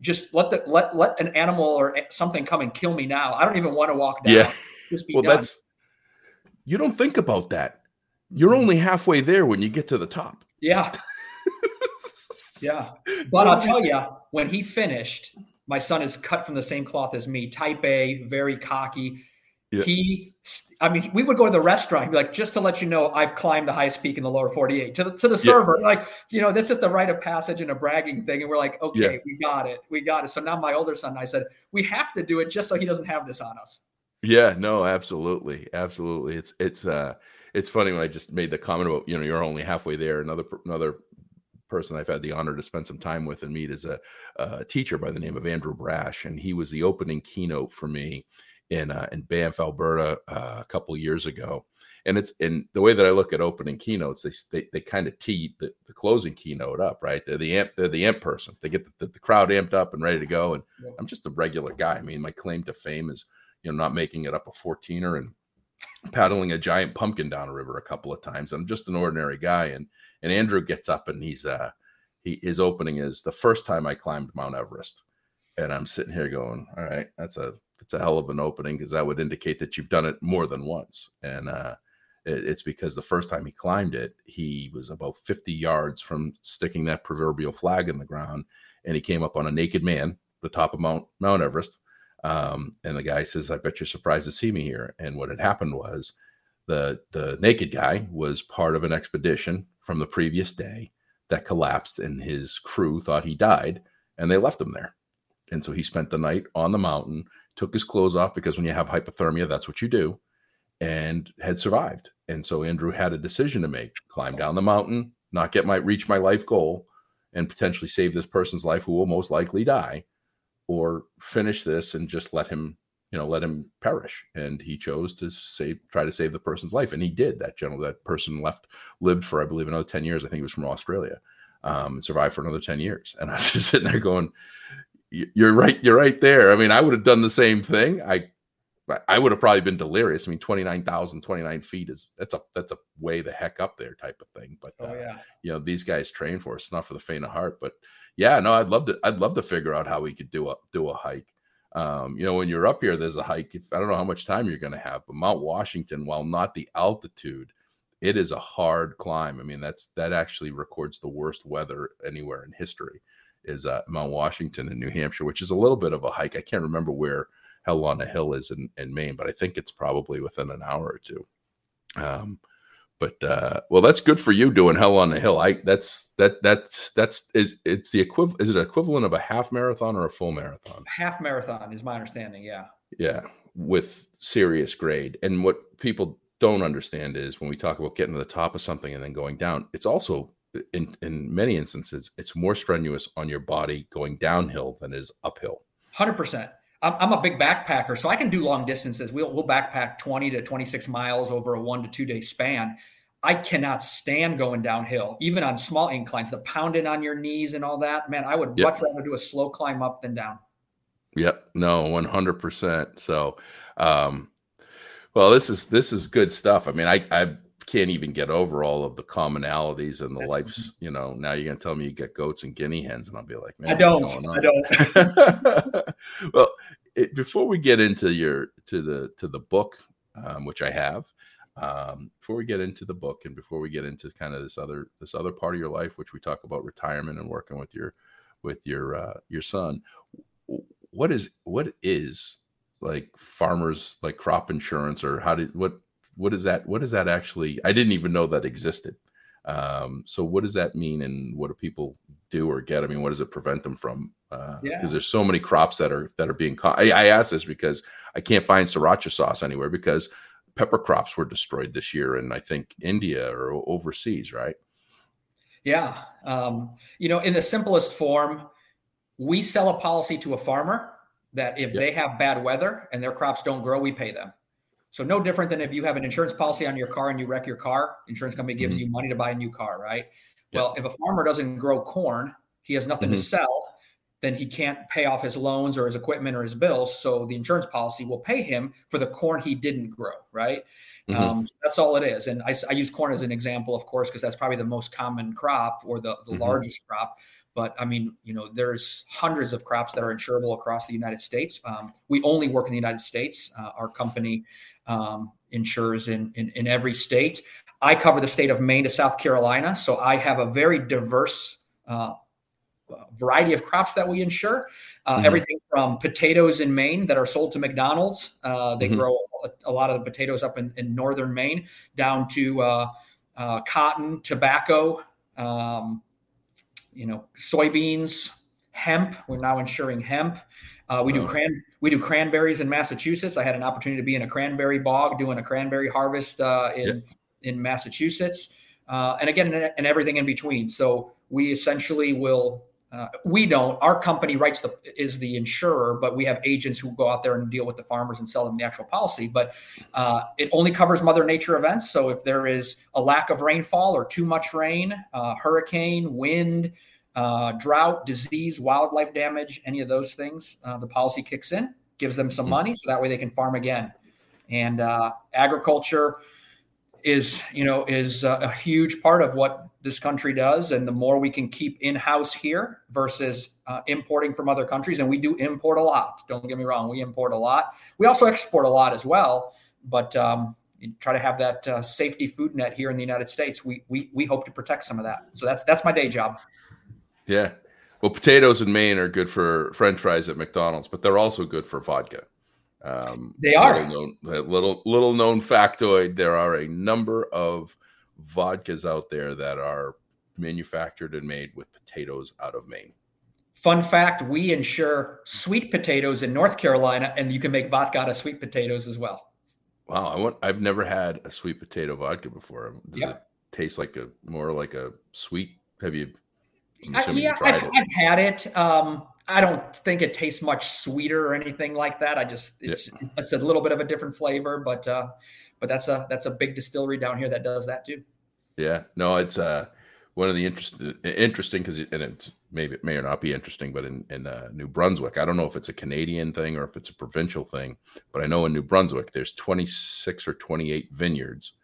just let the let let an animal or something come and kill me now. I don't even want to walk down. Yeah. Just be well, done. that's you don't think about that. You're mm-hmm. only halfway there when you get to the top. Yeah. yeah. But I'll tell you, when he finished, my son is cut from the same cloth as me, type A, very cocky. Yeah. He, I mean, we would go to the restaurant, be like, just to let you know, I've climbed the highest peak in the lower 48 to the, to the server. Like, you know, this is a rite of passage and a bragging thing. And we're like, okay, yeah. we got it. We got it. So now my older son, I said, we have to do it just so he doesn't have this on us. Yeah, no, absolutely. Absolutely. It's, it's, uh, it's funny when I just made the comment about, you know, you're only halfway there. Another, another person I've had the honor to spend some time with and meet is a, a teacher by the name of Andrew Brash. And he was the opening keynote for me in uh, in Banff, Alberta, uh, a couple years ago. And it's in the way that I look at opening keynotes, they they, they kind of tee the, the closing keynote up, right? They're the amp, they're the amp person. They get the, the, crowd amped up and ready to go. And yeah. I'm just a regular guy. I mean, my claim to fame is you know not making it up a 14er and paddling a giant pumpkin down a river a couple of times. I'm just an ordinary guy. And and Andrew gets up and he's uh he his opening is the first time I climbed Mount Everest. And I'm sitting here going, all right, that's a it's a hell of an opening because that would indicate that you've done it more than once. And uh, it, it's because the first time he climbed it, he was about 50 yards from sticking that proverbial flag in the ground, and he came up on a naked man, the top of Mount Mount Everest. Um, and the guy says, "I bet you're surprised to see me here." And what had happened was, the the naked guy was part of an expedition from the previous day that collapsed, and his crew thought he died, and they left him there. And so he spent the night on the mountain took his clothes off because when you have hypothermia, that's what you do, and had survived. And so Andrew had a decision to make: climb down the mountain, not get my reach my life goal, and potentially save this person's life who will most likely die, or finish this and just let him, you know, let him perish. And he chose to save, try to save the person's life, and he did. That general, that person left, lived for I believe another ten years. I think he was from Australia. Um, survived for another 10 years. And I was just sitting there going, you're right. You're right there. I mean, I would have done the same thing. I, I would have probably been delirious. I mean, 29,000, 29 feet is that's a, that's a way the heck up there type of thing. But, oh, uh, yeah. you know, these guys train for us. Not for the faint of heart, but yeah, no, I'd love to, I'd love to figure out how we could do a, do a hike. Um, you know, when you're up here, there's a hike. If, I don't know how much time you're going to have, but Mount Washington, while not the altitude, it is a hard climb. I mean, that's, that actually records the worst weather anywhere in history is uh, Mount Washington in New Hampshire, which is a little bit of a hike. I can't remember where Helena Hill is in, in Maine, but I think it's probably within an hour or two. Um, but uh, well, that's good for you doing hell on the hill. I that's that that's that's is it's the equivalent. Is it equivalent of a half marathon or a full marathon? Half marathon is my understanding. Yeah. Yeah, with serious grade. And what people don't understand is when we talk about getting to the top of something and then going down, it's also in in many instances it's more strenuous on your body going downhill than is uphill. Hundred percent. I'm a big backpacker, so I can do long distances. We'll, we'll backpack 20 to 26 miles over a one to two day span. I cannot stand going downhill, even on small inclines, the pounding on your knees and all that. Man, I would yep. much rather do a slow climb up than down. Yep. No, 100%. So, um, well, this is, this is good stuff. I mean, I, I can't even get over all of the commonalities and the That's life's, you know, now you're going to tell me you get goats and guinea hens and I'll be like, man, I don't, I don't. well, it, before we get into your, to the, to the book, um, which I have, um, before we get into the book and before we get into kind of this other this other part of your life which we talk about retirement and working with your with your uh, your son what is what is like farmers like crop insurance or how did what what is that what is that actually i didn't even know that existed um, so what does that mean and what do people do or get i mean what does it prevent them from because uh, yeah. there's so many crops that are that are being caught I, I ask this because i can't find sriracha sauce anywhere because pepper crops were destroyed this year in I think India or overseas, right? Yeah, um, you know, in the simplest form, we sell a policy to a farmer that if yep. they have bad weather and their crops don't grow, we pay them. So no different than if you have an insurance policy on your car and you wreck your car, insurance company gives mm-hmm. you money to buy a new car, right? Well, if a farmer doesn't grow corn, he has nothing mm-hmm. to sell then he can't pay off his loans or his equipment or his bills. So the insurance policy will pay him for the corn he didn't grow, right? Mm-hmm. Um, so that's all it is. And I, I, use corn as an example, of course, because that's probably the most common crop or the, the mm-hmm. largest crop. But I mean, you know, there's hundreds of crops that are insurable across the United States. Um, we only work in the United States. Uh, our company um, insures in, in, in every state. I cover the state of Maine to South Carolina, so I have a very diverse uh, variety of crops that we insure. Uh, mm-hmm. Everything from potatoes in Maine that are sold to McDonald's. Uh, they mm-hmm. grow a, a, lot of the potatoes up in, in northern Maine, down to uh, uh cotton, tobacco, um, you know, soybeans, hemp. We're now insuring hemp. Uh, we do cran we do cranberries in Massachusetts. I had an opportunity to be in a cranberry bog doing a cranberry harvest uh, in yep. in Massachusetts, and again, and, and everything in between. So we essentially will uh, we don't. Our company writes the is the insurer, but we have agents who go out there and deal with the farmers and sell them the actual policy. But uh, it only covers Mother Nature events. So if there is a lack of rainfall or too much rain, uh, hurricane, wind, uh, drought, disease, wildlife damage, any of those things, uh, the policy kicks in, gives them some hmm. money, so that way they can farm again. And uh, agriculture is you know is a, a, huge part of what this country does and the more we can keep in house here versus uh, importing from other countries and we do import a lot don't get me wrong we import a lot we also export a lot as well but um, try to have that uh, safety food net here in the united states we, we we hope to protect some of that so that's that's my day job yeah well potatoes in maine are good for french fries at mcdonald's but they're also good for vodka um, they are little known, little little known factoid. There are a number of vodkas out there that are manufactured and made with potatoes out of Maine. Fun fact: We insure sweet potatoes in North Carolina, and you can make vodka out of sweet potatoes as well. Wow, I want. I've never had a sweet potato vodka before. Does yep. it taste like a more like a sweet? Have you? I, yeah, I've, I've, had it. Um, I don't think it tastes much sweeter or anything like that. I just it's yeah. it's a little bit of a different flavor, but uh, but that's a that's a big distillery down here that does that too. Yeah, no, it's uh one of the interesting interesting because and it's maybe it may or not be interesting, but in in uh, New Brunswick, I don't know if it's a Canadian thing or if it's a provincial thing, but I know in New Brunswick there's 26 or 28 vineyards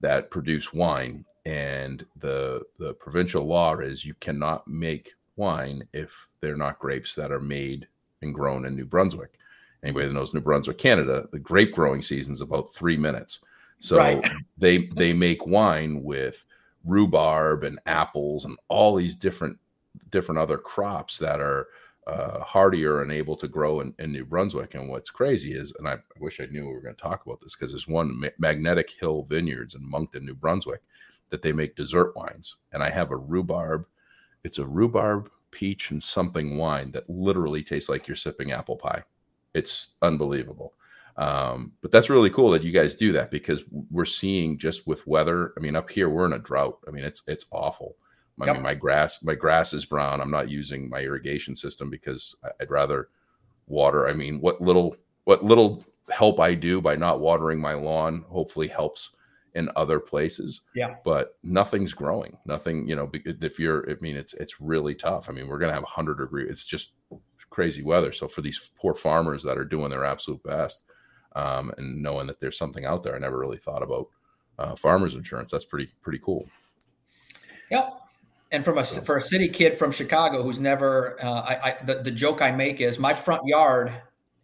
that produce wine, and the the provincial law is you cannot make wine if they're not grapes that are made and grown in New Brunswick. Anybody that knows New Brunswick, Canada, the grape growing season is about three minutes. So right. they they make wine with rhubarb and apples and all these different different other crops that are uh, hardier and able to grow in, in, New Brunswick. And what's crazy is, and I wish I knew we were going to talk about this because there's one Ma- Magnetic Hill Vineyards in Moncton, New Brunswick, that they make dessert wines. And I have a rhubarb, it's a rhubarb, peach, and something wine that literally tastes like you're sipping apple pie. It's unbelievable. Um, but that's really cool that you guys do that because we're seeing just with weather. I mean, up here we're in a drought. I mean, it's it's awful. I yep. mean, my grass, my grass is brown. I'm not using my irrigation system because I'd rather water. I mean, what little, what little help I do by not watering my lawn hopefully helps in other places. Yeah. But nothing's growing. Nothing, you know, if you're, I mean, it's, it's really tough. I mean, we're going to have 100 degree. It's just crazy weather. So for these poor farmers that are doing their absolute best um, and knowing that there's something out there, I never really thought about uh, farmers insurance. That's pretty, pretty cool. Yep and from a for a city kid from Chicago who's never, uh, I, I the, the joke I make is my front yard,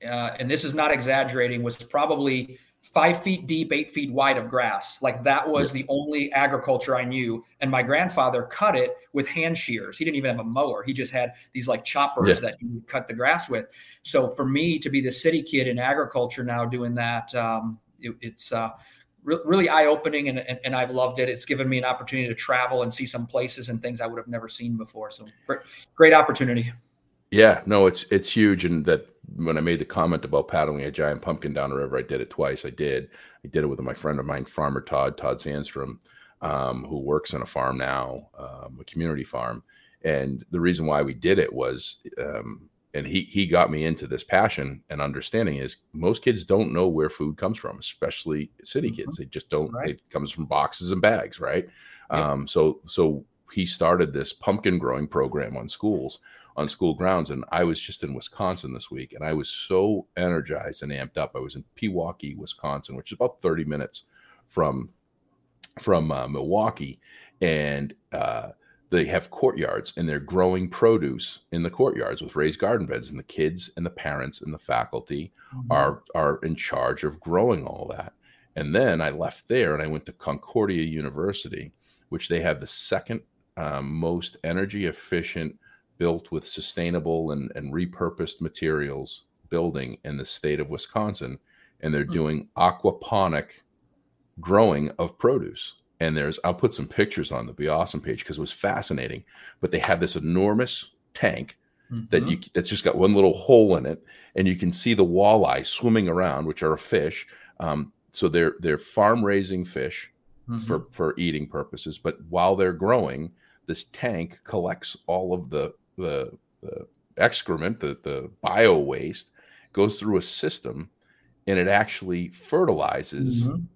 uh, and this is not exaggerating, was probably five feet deep, eight feet wide of grass. Like that was the only agriculture I knew. And my grandfather cut it with hand shears. He didn't even have a mower. He just had these like choppers yeah. that he would cut the grass with. So for me to be the city kid in agriculture now doing that, um, it, it's uh, re- really eye opening and, and, and, I've loved it. It's given me an opportunity to travel and see some places and things I would have never seen before. So great, opportunity. Yeah, no, it's it's huge. And that when I made the comment about paddling a giant pumpkin down the river, I did it twice. I did. I did it with my friend of mine, Farmer Todd, Todd Sandstrom, um, who works on a farm now, um, a community farm. And the reason why we did it was um, and he he got me into this passion and understanding is most kids don't know where food comes from especially city mm-hmm. kids they just don't right. it comes from boxes and bags right yeah. um, so so he started this pumpkin growing program on schools on school grounds and i was just in wisconsin this week and i was so energized and amped up i was in pewaukee wisconsin which is about 30 minutes from from uh, milwaukee and uh, they have courtyards and they're growing produce in the courtyards with raised garden beds and the kids and the parents and the faculty mm-hmm. are are in charge of growing all that and then i left there and i went to concordia university which they have the second um, most energy efficient built with sustainable and, and repurposed materials building in the state of wisconsin and they're mm-hmm. doing aquaponic growing of produce and there's I'll put some pictures on the Be Awesome page because it was fascinating. But they have this enormous tank mm-hmm. that you that's just got one little hole in it, and you can see the walleye swimming around, which are a fish. Um, so they're they're farm raising fish mm-hmm. for for eating purposes. But while they're growing, this tank collects all of the the, the excrement, the the bio waste, goes through a system, and it actually fertilizes. Mm-hmm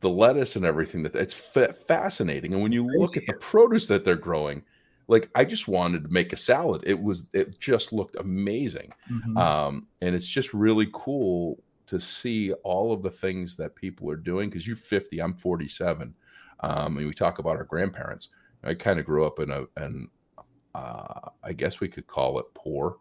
the lettuce and everything that it's fascinating and when you look at the produce that they're growing like i just wanted to make a salad. It was it just looked amazing mm-hmm. um, and it's just really cool to see all of the things that people are doing because you're 50 i'm 47 um, and we talk about our grandparents. I kind of grew up in a and uh, i guess we could call it poor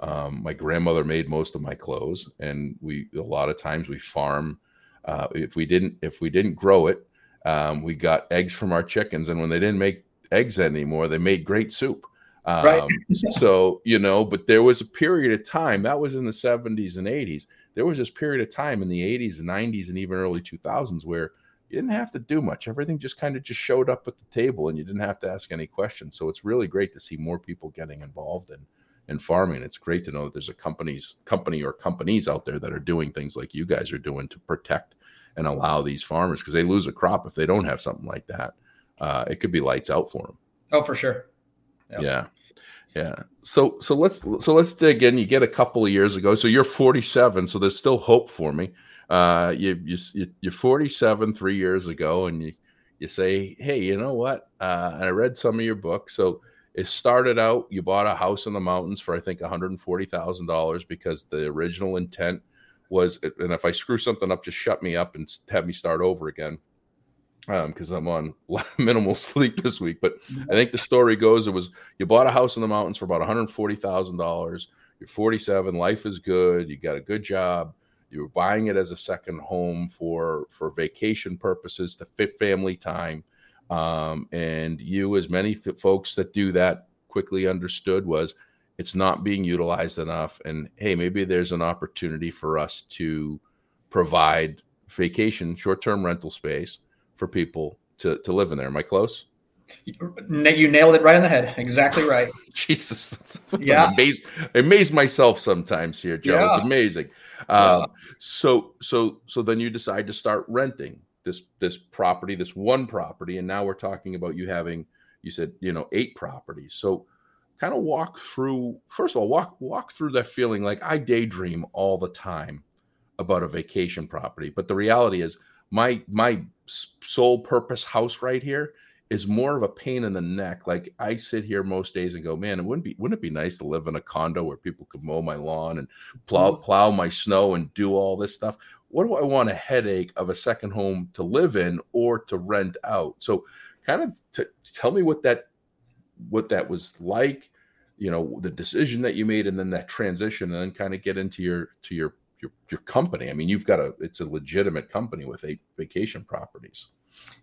um, my grandmother made most of my clothes and we a lot of times we farm uh, if we didn't if we didn't grow it, um, we got eggs from our chickens, and when they didn't make eggs anymore, they made great soup. Um, right. so you know, but there was a period of time that was in the 70s and 80s. There was this period of time in the 80s and 90s and even early 2000s where you didn't have to do much. Everything just kind of just showed up at the table, and you didn't have to ask any questions. So it's really great to see more people getting involved in in farming. It's great to know that there's a companies company or companies out there that are doing things like you guys are doing to protect and allow these farmers because they lose a crop if they don't have something like that. Uh, it could be lights out for them. Oh, for sure. Yep. Yeah. Yeah. So so let's so let's dig in. You get a couple of years ago. So you're 47. So there's still hope for me. Uh, you you you're 47 three years ago, and you you say, hey, you know what? Uh, I read some of your books. So it started out you bought a house in the mountains for I think $140,000 because the original intent was and if I screw something up just shut me up and have me start over again because um, I'm on minimal sleep this week. But I think the story goes it was you bought a house in the mountains for about $140,000. You're 47, life is good, you got a good job. You were buying it as a second home for for vacation purposes, to fit family time um, and you, as many folks that do that, quickly understood was it's not being utilized enough and hey maybe there's an opportunity for us to provide vacation short-term rental space for people to, to live in there. Am i close? You nailed it right on the head. Exactly right. Jesus. Yeah. Amazed, amazed myself sometimes here joe. Yeah. it's amazing um, yeah. so so so then you decide to start renting this this property this one property and now we're talking about you having you said you know eight properties. So kind of walk through first of all walk walk through that feeling like i daydream all the time about a vacation property. But the reality is my my sole purpose house right here is more of a pain in the neck. Like i sit here most days and go man it wouldn't be wouldn't it be nice to live in a condo where people could mow my lawn and plow mm-hmm. plow my snow and do all this stuff what do i want a headache of a second home to live in or to rent out so kind of t- tell me what that what that was like, you know, the decision that you made, and then that transition, and then kind of get into your to your your your company. I mean, you've got a it's a legitimate company with eight vacation properties.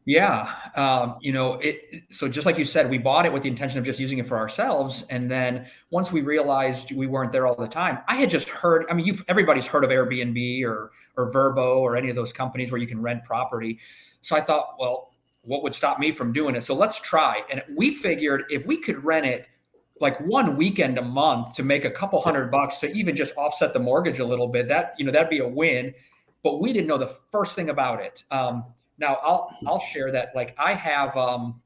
Yeah, um, you know, it. So just like you said, we bought it with the intention of just using it for ourselves, and then once we realized we weren't there all the time, I had just heard. I mean, you've everybody's heard of Airbnb or or Vrbo or any of those companies where you can rent property. So I thought, well, what would stop me from doing it? So let's try. And we figured if we could rent it like one weekend a month to make a couple hundred bucks to even just offset the mortgage a little bit, that you know that'd be a win. But we didn't know the first thing about it. Um, now I'll I'll share that like I have um,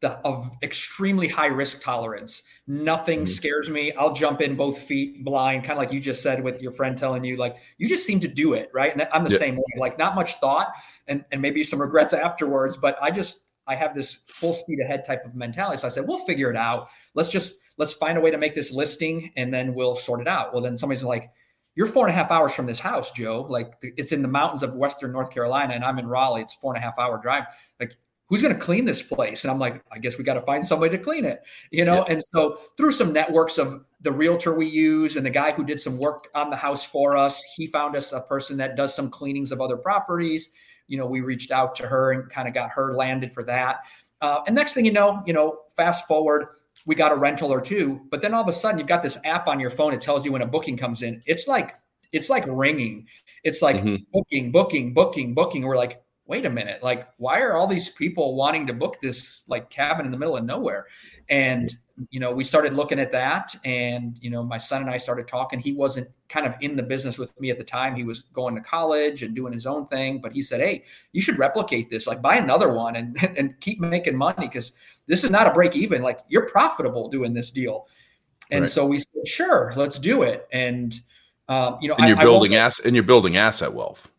the of extremely high risk tolerance. Nothing mm-hmm. scares me. I'll jump in both feet blind, kind of like you just said with your friend telling you, like you just seem to do it, right? And I'm the yeah. same way. Like not much thought, and and maybe some regrets afterwards, but I just I have this full speed ahead type of mentality. So I said, we'll figure it out. Let's just let's find a way to make this listing, and then we'll sort it out. Well, then somebody's like. You're four and a half hours from this house, Joe. Like it's in the mountains of Western North Carolina, and I'm in Raleigh. It's four and a half hour drive. Like who's going to clean this place? And I'm like, I guess we got to find somebody to clean it, you know? Yeah. And so through some networks of the realtor we use and the guy who did some work on the house for us, he found us a person that does some cleanings of other properties. You know, we reached out to her and kind of got her landed for that. Uh, and next thing you know, you know, fast forward, we got a rental or two, but then all of a sudden you've got this app on your phone. It tells you when a booking comes in. It's like, it's like ringing. It's like mm-hmm. booking, booking, booking, booking. We're like, wait a minute, like why are all these people wanting to book this like cabin in the middle of nowhere? And you know, we started looking at that, and you know, my son and I started talking. He wasn't kind of in the business with me at the time. He was going to college and doing his own thing, but he said, "Hey, you should replicate this. Like, buy another one and and keep making money because this is not a break even. Like, you're profitable doing this deal." And right. so we said, "Sure, let's do it." And um, you know, and you're I, building ass and you're building asset wealth.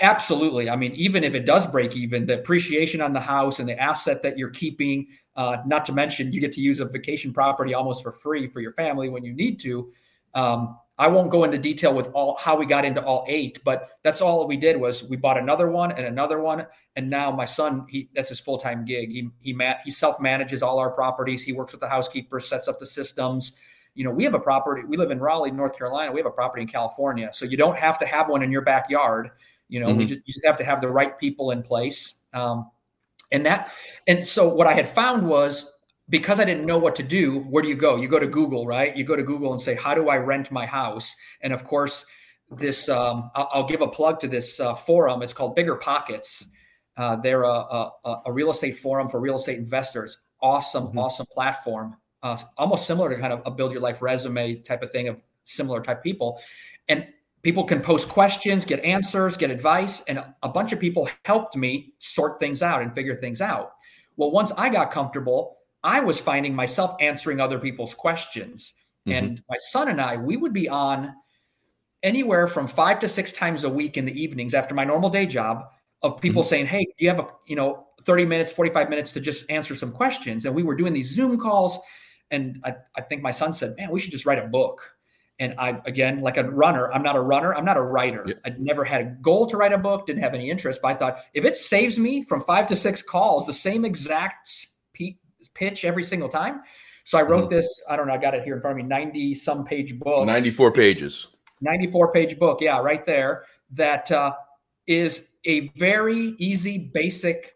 Absolutely. I mean, even if it does break even, the appreciation on the house and the asset that you're keeping, uh, not to mention you get to use a vacation property almost for free for your family when you need to. Um, I won't go into detail with all how we got into all eight, but that's all we did was we bought another one and another one, and now my son he that's his full time gig. He he ma- he self manages all our properties. He works with the housekeeper, sets up the systems. You know, we have a property. We live in Raleigh, North Carolina. We have a property in California, so you don't have to have one in your backyard you know, mm-hmm. we just you just have to have the right people in place. Um, and that, and so what I had found was because I didn't know what to do, where do you go? You go to Google, right? You go to Google and say, how do I rent my house? And of course, this um, I'll, I'll, give a plug to this uh, forum. It's called Bigger Pockets. Uh, they're a, a, a, real estate forum for real estate investors. Awesome, mm-hmm. awesome platform. Uh, almost similar to kind of a build your life resume type of thing of similar type people. And people can post questions, get answers, get advice. And a bunch of people helped me sort things out and figure things out. Well, once I got comfortable, I was finding myself answering other people's questions. Mm-hmm. And my son and I, we would be on anywhere from five to six times a week in the evenings after my normal day job of people mm-hmm. saying, Hey, do you have a, you know, 30 minutes, 45 minutes to just answer some questions? And we were doing these Zoom calls. And I, I think my son said, Man, we should just write a book. And I, again, like a runner, I'm not a runner. I'm not a writer. Yeah. I never had a goal to write a book, didn't have any interest, but I thought if it saves me from five to six calls, the same exact pitch every single time. So I wrote mm-hmm. this, I don't know, I got it here in front of me, 90 some page book. 94 pages. 94 page book. Yeah, right there. That uh, is a very easy, basic,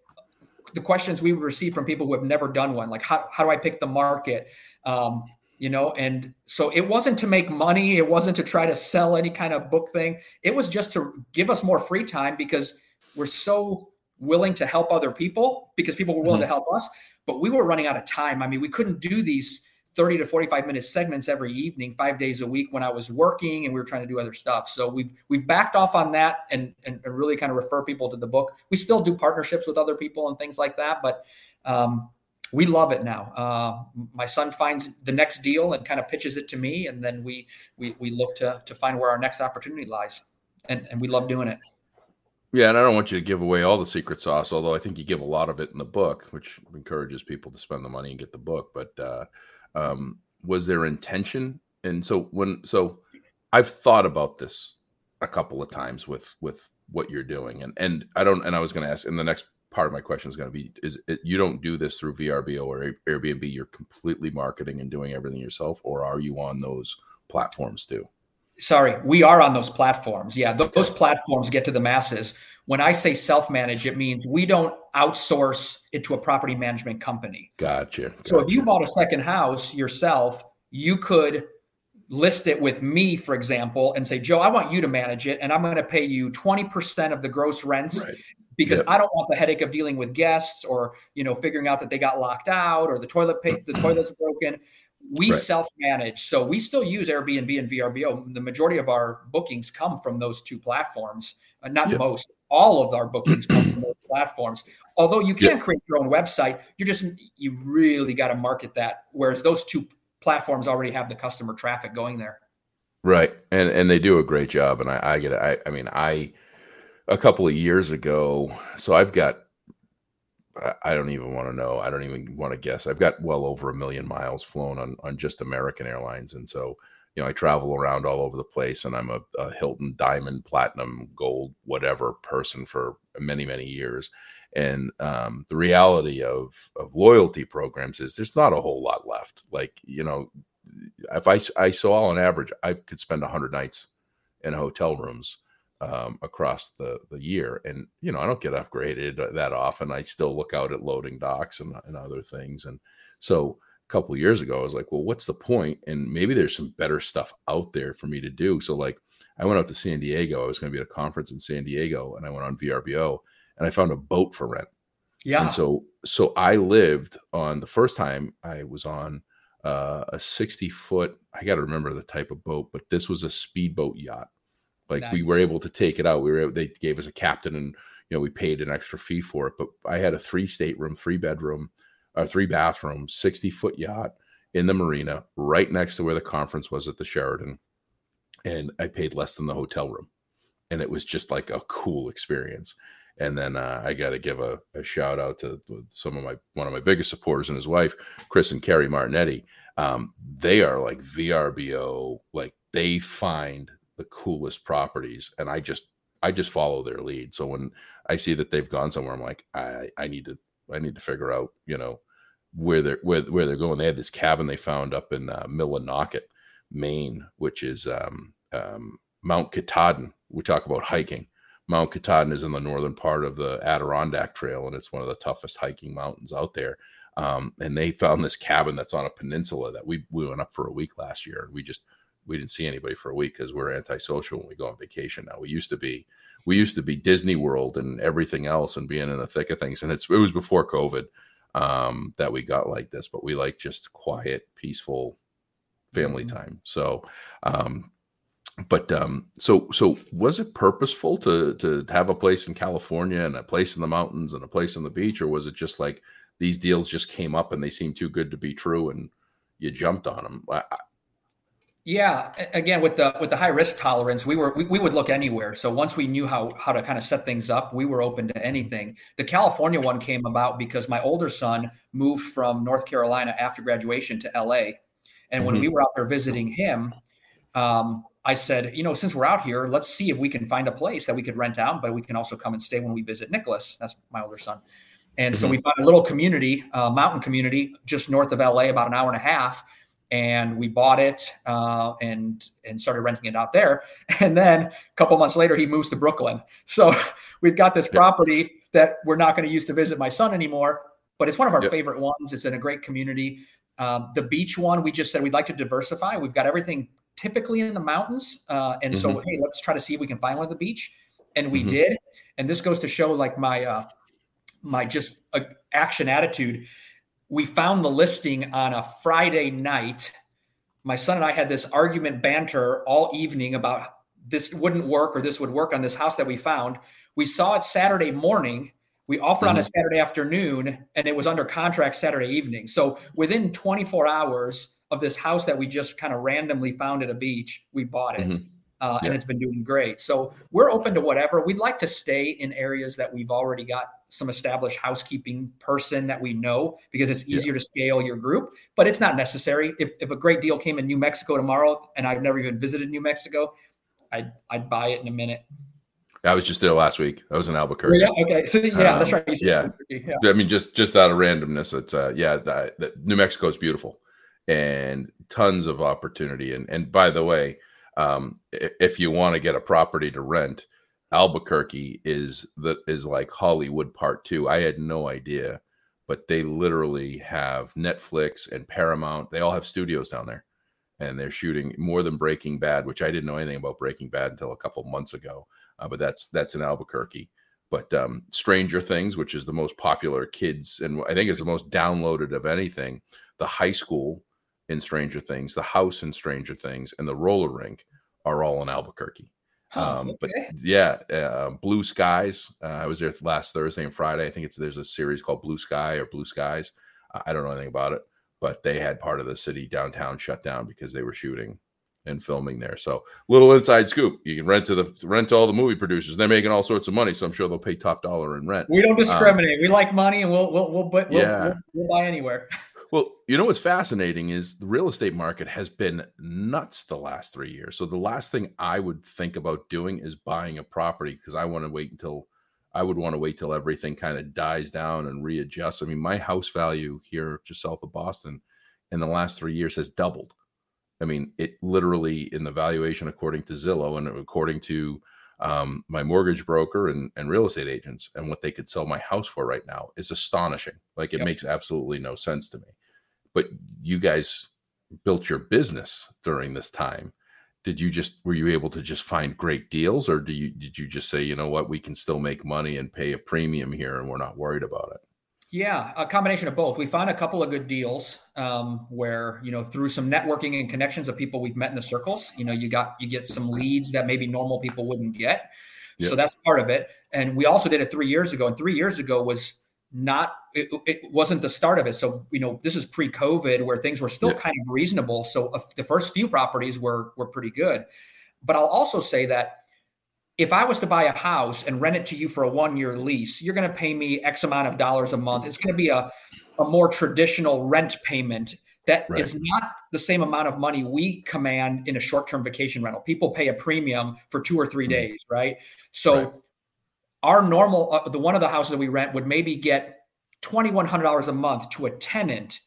the questions we would receive from people who have never done one. Like, how, how do I pick the market? Um, you know and so it wasn't to make money it wasn't to try to sell any kind of book thing. It was just to give us more free time because we're so willing to help other people because people were willing mm-hmm. to help us but we were running out of time. I mean we couldn't do these 30 to 45 minute segments every evening five days a week when i was working and we were trying to do other stuff. So we've we've backed off on that and and, really kind of refer people to the book. We still do partnerships with other people and things like that but um, we love it now. Uh, my son finds the next deal and kind of pitches it to me, and then we we we look to to find where our next opportunity lies, and and we love doing it. Yeah, and I don't want you to give away all the secret sauce, although I think you give a lot of it in the book, which encourages people to spend the money and get the book. But uh, um, was there intention? And so when so I've thought about this a couple of times with with what you're doing, and and I don't, and I was going to ask in the next part of my question is going to be is it, you don't do this through vrbo or airbnb you're completely marketing and doing everything yourself or are you on those platforms too sorry we are on those platforms yeah th- okay. those platforms get to the masses when i say self-manage it means we don't outsource it to a property management company gotcha, gotcha. so if you bought a second house yourself you could list it with me, for example, and say, Joe, I want you to manage it, and I'm going to pay you 20% of the gross rents. Right because yep. I don't want the headache of dealing with guests or you know figuring out that they got locked out or the toilet pay, the toilet's broken. We right. self manage, so we still use Airbnb and VRBO. The majority of our bookings come from those two platforms. Uh, not yep. most, all of our bookings come from those platforms. Although you can yep. create your own website, you just you really got to market that. Whereas those two platforms already have the customer traffic going there. Right, and and they do a great job, and I, I get it. I, I mean, I a couple of years ago. So I've got, I don't even want to know. I don't even want to guess. I've got well over a million miles flown on, on just American Airlines. And so, you know, I travel around all over the place and I'm a, a Hilton diamond, platinum, gold, whatever person for many, many years. And um, the reality of, of loyalty programs is there's not a whole lot left. Like, you know, if I, I saw on average, I could spend 100 nights in hotel rooms um, across the the year. And you know, I don't get upgraded that often. I still look out at loading docks and, and other things. And so a couple years ago, I was like, well, what's the point? And maybe there's some better stuff out there for me to do. So like, I went out to San Diego. I was going to be at a conference in San Diego, and I went on VRBO, and I found a boat for rent. Yeah. And so so I lived on the first time I was on uh, a 60 foot. I got to remember the type of boat, but this was a speedboat yacht like we were able to take it out. We were they gave us a captain and you know we paid an extra fee for it. But I had a three stateroom, three bedroom, or three bathroom, 60 foot yacht in the marina right next to where the conference was at the Sheraton. And I paid less than the hotel room. And it was just like a cool experience. And then uh, I got to give a, a, shout out to, to, some of my one of my biggest supporters and his wife, Chris and Carrie Martinetti. Um, they are like VRBO, like they find the coolest properties and i just i just follow their lead. So when i see that they've gone somewhere i'm like i i need to i need to figure out you know where they're where, where they're going. They had this cabin they found up in uh, millinocket maine which is um, um, mount katahdin we talk about hiking. Mount katahdin is in the northern part of the adirondack trail and it's one of the toughest hiking mountains out there. Um, and they found this cabin that's on a peninsula that we, we went up for a week last year and we just we didn't see anybody for a week because we're antisocial when we go on vacation now. We used to be we used to be Disney World and everything else and being in the thick of things. And it's it was before COVID um, that we got like this, but we like just quiet, peaceful family mm-hmm. time. So um but um so so was it purposeful to to have a place in California and a place in the mountains and a place on the beach, or was it just like these deals just came up and they seemed too good to be true and you jumped on them? I, yeah, again with the with the high risk tolerance, we were we, we would look anywhere. So once we knew how how to kind of set things up, we were open to anything. The California one came about because my older son moved from North Carolina after graduation to LA, and when mm-hmm. we were out there visiting him, um, I said, you know, since we're out here, let's see if we can find a place that we could rent out, but we can also come and stay when we visit Nicholas. That's my older son. And mm-hmm. so we found a little community, uh, mountain community, just north of LA, about an hour and a half and we bought it uh, and and started renting it out there. And then a couple months later, he moves to Brooklyn. So we've got this property that we're not going to use to visit my son anymore, but it's one of our yep. favorite ones. It's in a great community. Um, the beach one, we just said we'd like to diversify. We've got everything typically in the mountains, uh, and mm-hmm. so hey, let's try to see if we can find one at the beach, and we mm-hmm. did. And this goes to show like my uh, my just uh, action attitude. We found the listing on a Friday night. My son and I had this argument banter all evening about this wouldn't work or this would work on this house that we found. We saw it Saturday morning. We offered mm-hmm. on a mm-hmm. Saturday afternoon and it was under contract Saturday evening. So within 24 hours of this house that we just kind of randomly found at a beach, we bought it. Mm-hmm. Uh, yeah. and it's been doing great. So we're open to whatever. We'd like to stay in areas that we've already got some established housekeeping person that we know because it's easier yeah. to scale your group, but it's not necessary. If, if a great deal came in New Mexico tomorrow and I've never even visited New Mexico, I'd I'd buy it in a minute. I was just there last week. I was in Albuquerque. Yeah. Okay. So yeah, um, that's right. Yeah. yeah. I mean, just just out of randomness, it's uh, yeah, the, the, New Mexico is beautiful and tons of opportunity. And and by the way, um, if you want to get a property to rent, Albuquerque is the is like Hollywood Part Two. I had no idea, but they literally have Netflix and Paramount. They all have studios down there and they're shooting more than Breaking Bad, which I didn't know anything about Breaking Bad until a couple months ago. Uh, but that's that's in Albuquerque. But um, Stranger Things, which is the most popular kids, and I think it's the most downloaded of anything. The high school in Stranger Things, the house in Stranger Things, and the roller rink are all in Albuquerque. Huh, um, okay. But yeah, uh, Blue Skies. Uh, I was there last Thursday and Friday. I think it's there's a series called Blue Sky or Blue Skies. I don't know anything about it but they had part of the city downtown shut down because they were shooting and filming there. So little inside scoop. You can rent to the rent to all the movie producers. They're making all sorts of money, so I'm sure they'll pay top dollar in rent. We don't um, discriminate. Um, we like money, and we'll we'll we'll, we'll, yeah. we'll, we'll buy anywhere. Well, you know what's fascinating is the real estate market has been nuts the last three years. So the last thing I would think about doing is buying a property because I want to wait until I would want to wait till everything kind of dies down and readjusts. I mean, my house value here just south of Boston in the last three years has doubled. I mean, it literally in the valuation, according to Zillow and according to um, my mortgage broker and, and real estate agents, and what they could sell my house for right now is astonishing. Like it yep. makes absolutely no sense to me. But you guys built your business during this time did you just were you able to just find great deals or do you did you just say you know what we can still make money and pay a premium here and we're not worried about it yeah a combination of both. We found a couple of good deals um, where you know through some networking and connections of people we've met in the circles you know you got you get some leads that maybe normal people wouldn't get. Yep. so that's part of it. And we also did it three years ago. And three years ago was not it, it, wasn't the start of it. So you know this is pre-covid where things were still kind of reasonable. So uh, the first few properties were were pretty good. But i'll also say that if i was to buy a house and rent it to you for a one year lease you're going to pay me x amount of dollars a month it's going to be a, a more traditional rent payment that right. is not the same amount of money we command in a short-term vacation rental people pay a premium for two or 3 mm-hmm. days right so right our normal uh, the one of the houses that we rent would maybe get $2100 a month to a tenant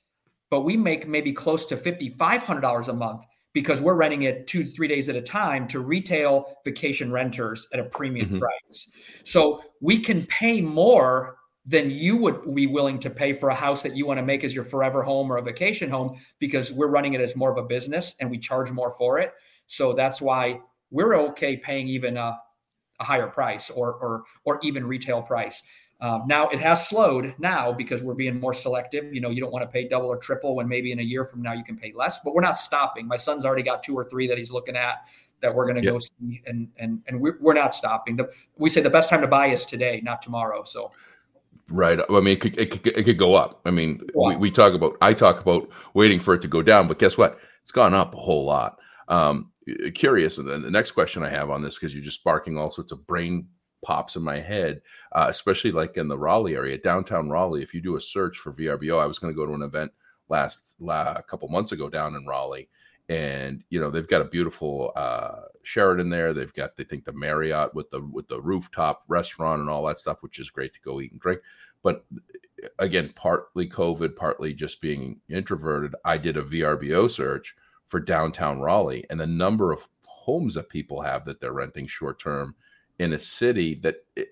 but we make maybe close to $5500 a month because we're renting it two to three days at a time to retail vacation renters at a premium mm-hmm. price so we can pay more than you would be willing to pay for a house that you want to make as your forever home or a vacation home because we're running it as more of a business and we charge more for it so that's why we're okay paying even a a higher price or or or even retail price. Um, now it has slowed now because we're being more selective. You know, you don't want to pay double or triple when maybe in a year from now you can pay less. But we're not stopping. My son's already got two or three that he's looking at that we're going to yep. go see, and and and we're, we're not stopping. The, we say the best time to buy is today, not tomorrow. So. Right. I mean, it could, it could, it could go up. I mean, we, we talk about, I talk about waiting for it to go down, but guess what? It's gone up a whole lot. Um, curious, and then the next question I have on this because you're just sparking all sorts of brain pops in my head, uh, especially like in the Raleigh area, downtown Raleigh. If you do a search for VRBO, I was going to go to an event last a couple months ago down in Raleigh, and you know they've got a beautiful uh, Sheraton there. They've got they think the Marriott with the with the rooftop restaurant and all that stuff, which is great to go eat and drink. But again, partly COVID, partly just being introverted. I did a VRBO search for downtown Raleigh and the number of homes that people have that they're renting short term in a city that it,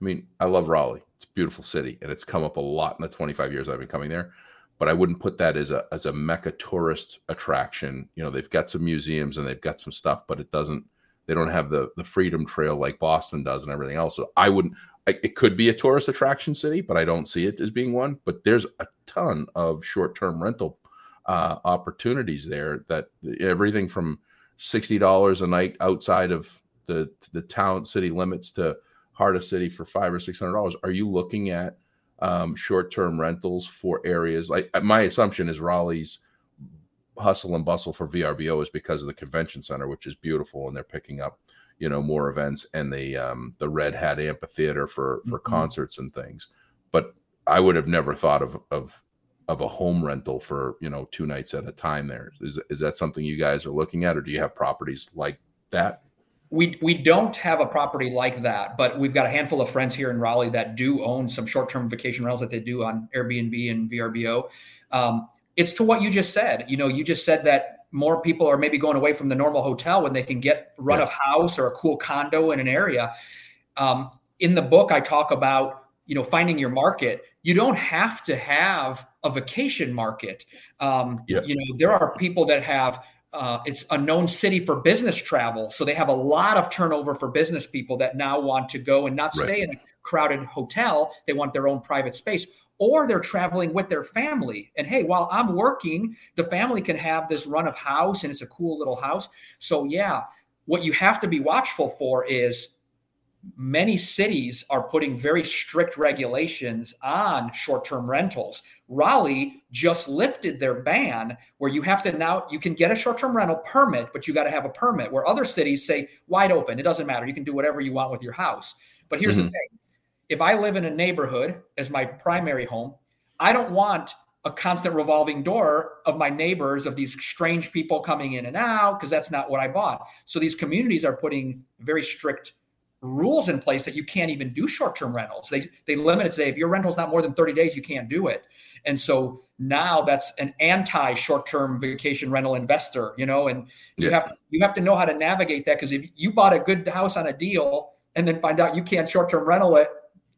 I mean, I love Raleigh. It's a beautiful city and it's come up a lot in the 25 years I've been coming there. but I wouldn't put that as a as a mecca tourist attraction. You know, they've got some museums and they've got some stuff, but it doesn't. They don't have the the Freedom Trail like Boston does and everything else. So I wouldn't. It could be a tourist attraction city, but I don't see it as being one. But there's a ton of short term rental uh, opportunities there. That everything from sixty dollars a night outside of the the town city limits to heart of city for five or six hundred dollars. Are you looking at um, short-term rentals for areas like uh, my assumption is Raleigh's hustle and bustle for VRBO is because of the convention center, which is beautiful, and they're picking up you know more events and the um, the Red Hat Amphitheater for for mm-hmm. concerts and things. But I would have never thought of of of a home rental for you know two nights at a time. There is is that something you guys are looking at, or do you have properties like that? We we don't have a property like that, but we've got a handful of friends here in Raleigh that do own some short-term vacation rentals that they do on Airbnb and VRBO. Um, it's to what you just said. You know, you just said that more people are maybe going away from the normal hotel when they can get run of house or a cool condo in an area. Um, in the book, I talk about you know finding your market. You don't have to have a vacation market. Um, yeah. You know, there are people that have uh, it's a known city for business travel. So they have a lot of turnover for business people that now want to go and not stay right. in a crowded hotel. They want their own private space. Or they're traveling with their family. And hey, while I'm working, the family can have this run of house and it's a cool little house. So, yeah, what you have to be watchful for is many cities are putting very strict regulations on short-term rentals. Raleigh just lifted their ban where you have to now you can get a short-term rental permit, but you got to have a permit. Where other cities say wide open, it doesn't matter. You can do whatever you want with your house. But here's mm-hmm. the thing. If I live in a neighborhood as my primary home, I don't want a constant revolving door of my neighbors of these strange people coming in and out because that's not what I bought. So these communities are putting very strict rules in place that you can't even do short-term rentals. They they limit it say if your rental's not more than 30 days, you can't do it. And so now that's an anti short-term vacation rental investor, you know, and you yeah. have to, you have to know how to navigate that because if you bought a good house on a deal and then find out you can't short-term rental it,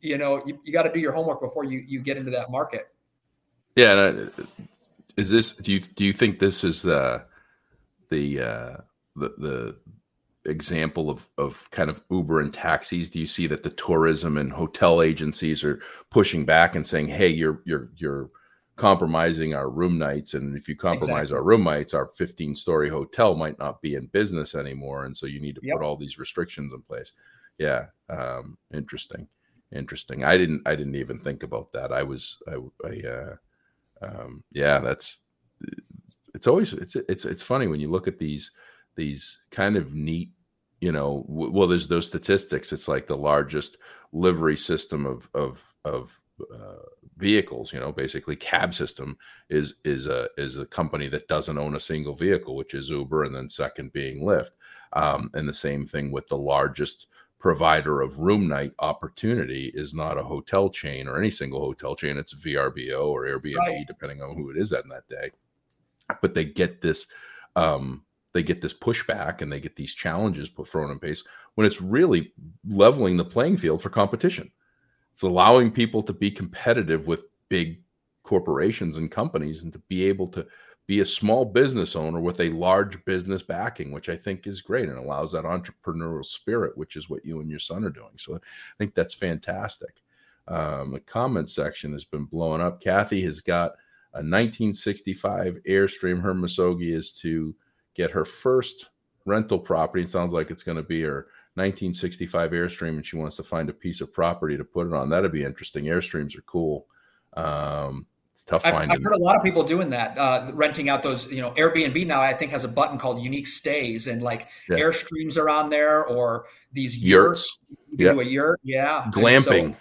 you know, you, you got to do your homework before you you get into that market. Yeah, is this do you do you think this is the the uh the the example of of kind of Uber and taxis? Do you see that the tourism and hotel agencies are pushing back and saying, "Hey, you're you're you're compromising our room nights, and if you compromise exactly. our room nights, our 15 story hotel might not be in business anymore, and so you need to yep. put all these restrictions in place." Yeah, um, interesting, interesting. I didn't I didn't even think about that. I was I, I uh, um, yeah, that's it's always it's it's it's funny when you look at these these kind of neat you know well there's those statistics. It's like the largest livery system of of of uh, vehicles you know basically cab system is is a is a company that doesn't own a single vehicle which is uber and then second being lyft. Um, and the same thing with the largest provider of room night opportunity is not a hotel chain or any single hotel chain. It's vrbo or airbnb right. depending on who it is in that day. But they get this um, they get this pushback and they get these challenges put thrown in place when it's really leveling the playing field for competition. It's allowing people to be competitive with big corporations and companies and to be able to be a small business owner with a large business backing, which I think is great and allows that entrepreneurial spirit, which is what you and your son are doing. So I think that's fantastic. Um, the comment section has been blowing up. Kathy has got a 1965 Airstream. Her Misogi is to get her first rental property. It sounds like it's going to be her 1965 Airstream, and she wants to find a piece of property to put it on. That'd be interesting. Airstreams are cool. Um, it's tough I've, finding. I've heard a lot of people doing that, uh, renting out those. You know, Airbnb now I think has a button called unique stays, and like yeah. Airstreams are on there, or these yurts. yurts. Do a yurt, yeah. Glamping.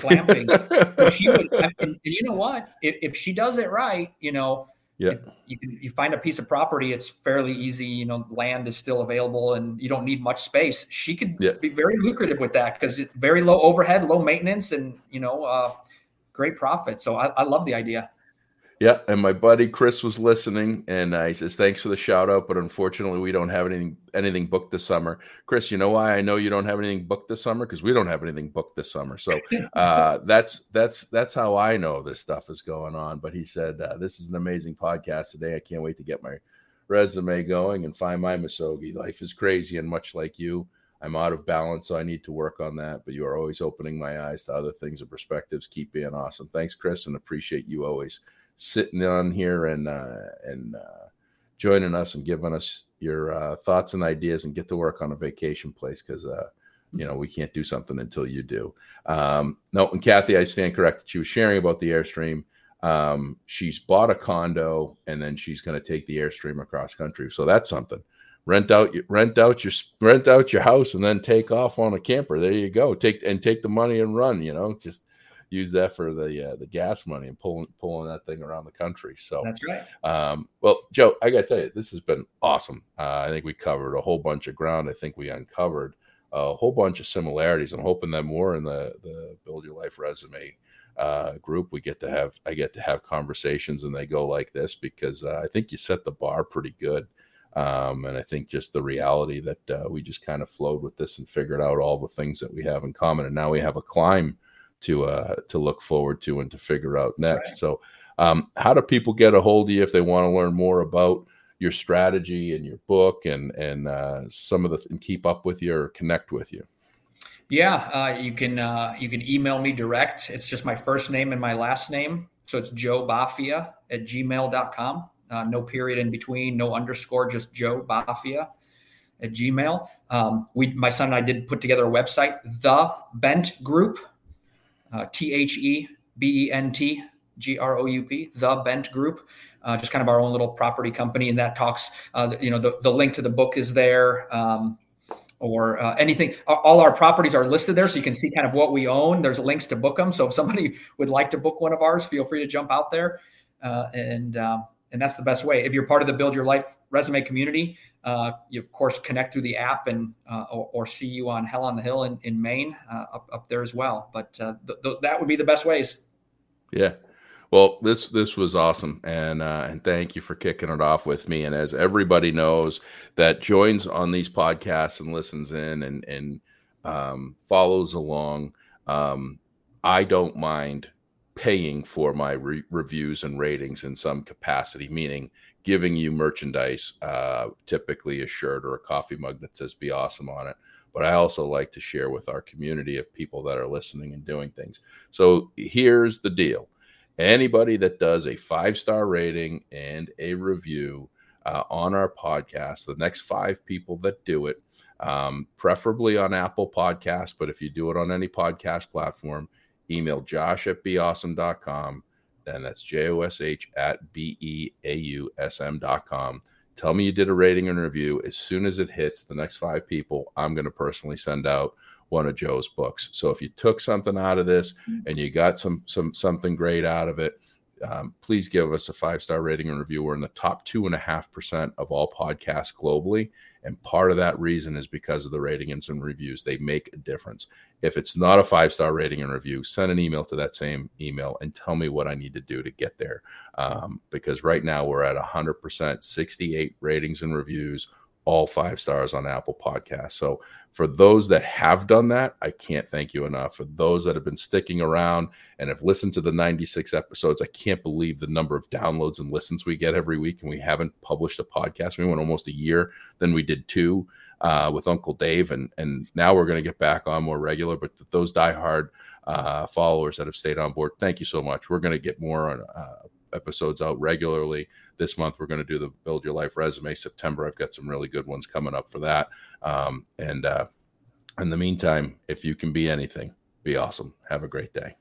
So, glamping. she would, and, and, you know what? If, if she does it right, you know, yeah. You can you find a piece of property it's fairly easy you know land is still available and you don't need much space. She could yeah. be very lucrative with that because it's very low overhead low maintenance and you know uh, great profit. So I, I love the idea Yeah, and my buddy Chris was listening, and uh, he says thanks for the shout out, but unfortunately we don't have anything anything booked this summer. Chris, you know why I know you don't have anything booked this summer because we don't have anything booked this summer. So uh, that's that's that's how I know this stuff is going on. But he said uh, this is an amazing podcast today. I can't wait to get my resume going and find my Misogi. Life is crazy, and much like you, I'm out of balance, so I need to work on that. But you are always opening my eyes to other things and perspectives. Keep being awesome. Thanks, Chris, and appreciate you always sitting on here and uh, and uh, joining us and giving us your uh, thoughts and ideas and get to work on a vacation place because uh, you know we can't do something until you do. Um, no, and Kathy, I stand corrected. She was sharing about the airstream. Um, she's bought a condo and then she's going to take the airstream across country. So that's something. Rent out, your rent out your rent out your house, and then take off on a camper. There you go. Take and take the money and run. You know, just use that for the uh, the gas money and pulling pulling that thing around the country. So that's right. Um, well, Joe, I got to tell you, this has been awesome. Uh, I think we covered a whole bunch of ground. I think we uncovered a whole bunch of similarities. I'm hoping that more in the the Build Your Life resume uh, group we get to have. I get to have conversations and they go like this because uh, I think you set the bar pretty good. Um, and I think just the reality that uh, we just kind of flowed with this and figured out all the things that we have in common, and now we have a climb to uh, to look forward to and to figure out next. Right. So, um, how do people get a hold of you if they want to learn more about your strategy and your book and and uh, some of the and keep up with you or connect with you? Yeah, uh, you can uh, you can email me direct. It's just my first name and my last name. So it's Joe Bafia at gmail.com. Uh, no period in between, no underscore, just Joe Bafia at Gmail. Um, we, my son and I did put together a website, The Bent Group, T H E B E N T G R O U P, the Bent Group, uh, just kind of our own little property company. And that talks, uh, you know, the, the link to the book is there. Um, or uh, anything, all our properties are listed there, so you can see kind of what we own. There's links to book them. So if somebody would like to book one of ours, feel free to jump out there. Uh, and um, and that's the best way. If you're part of the Build Your Life resume community, uh, you of course connect through the app and uh, or, or, see you on Hell on the Hill in, in Maine uh, up, up there as well. But uh, th- th- that would be the best ways. Yeah. Well, this this was awesome, and uh, and thank you for kicking it off with me. And as everybody knows that joins on these podcasts and listens in and and um, follows along, um, I don't mind paying for my re- reviews and ratings in some capacity, meaning giving you merchandise, uh, typically a shirt or a coffee mug that says "Be Awesome" on it. But I also like to share with our community of people that are listening and doing things. So here's the deal: anybody that does a five star rating and a review uh, on our podcast, the next five people that do it, um, preferably on Apple Podcasts, but if you do it on any podcast platform email josh at beawesome.com. And that's J O S H at B E A U S M.com. Tell me you did a rating and review. As soon as it hits the next five people, I'm going to personally send out one of Joe's books. So if you took something out of this mm-hmm. and you got some some something great out of it, um, please give us a five star rating and review. We're in the top two and a half percent of all podcasts globally. And part of that reason is because of the ratings and reviews. They make a difference. If it's not a five star rating and review, send an email to that same email and tell me what I need to do to get there. Um, because right now we're at 100%, 68 ratings and reviews all five stars on Apple Podcasts. So for those that have done that, I can't thank you enough. For those that have been sticking around and have listened to the 96 episodes, I can't believe the number of downloads and listens we get every week. And we haven't published a podcast. We went almost a year. Then we did two uh, with Uncle Dave, and and now we're going to get back on more regular. But those diehard uh, followers that have stayed on board, thank you so much. We're going to get more on uh, episodes out regularly. This month, we're going to do the Build Your Life resume. September, I've got some really good ones coming up for that. Um, and uh, in the meantime, if you can be anything, be awesome. Have a great day.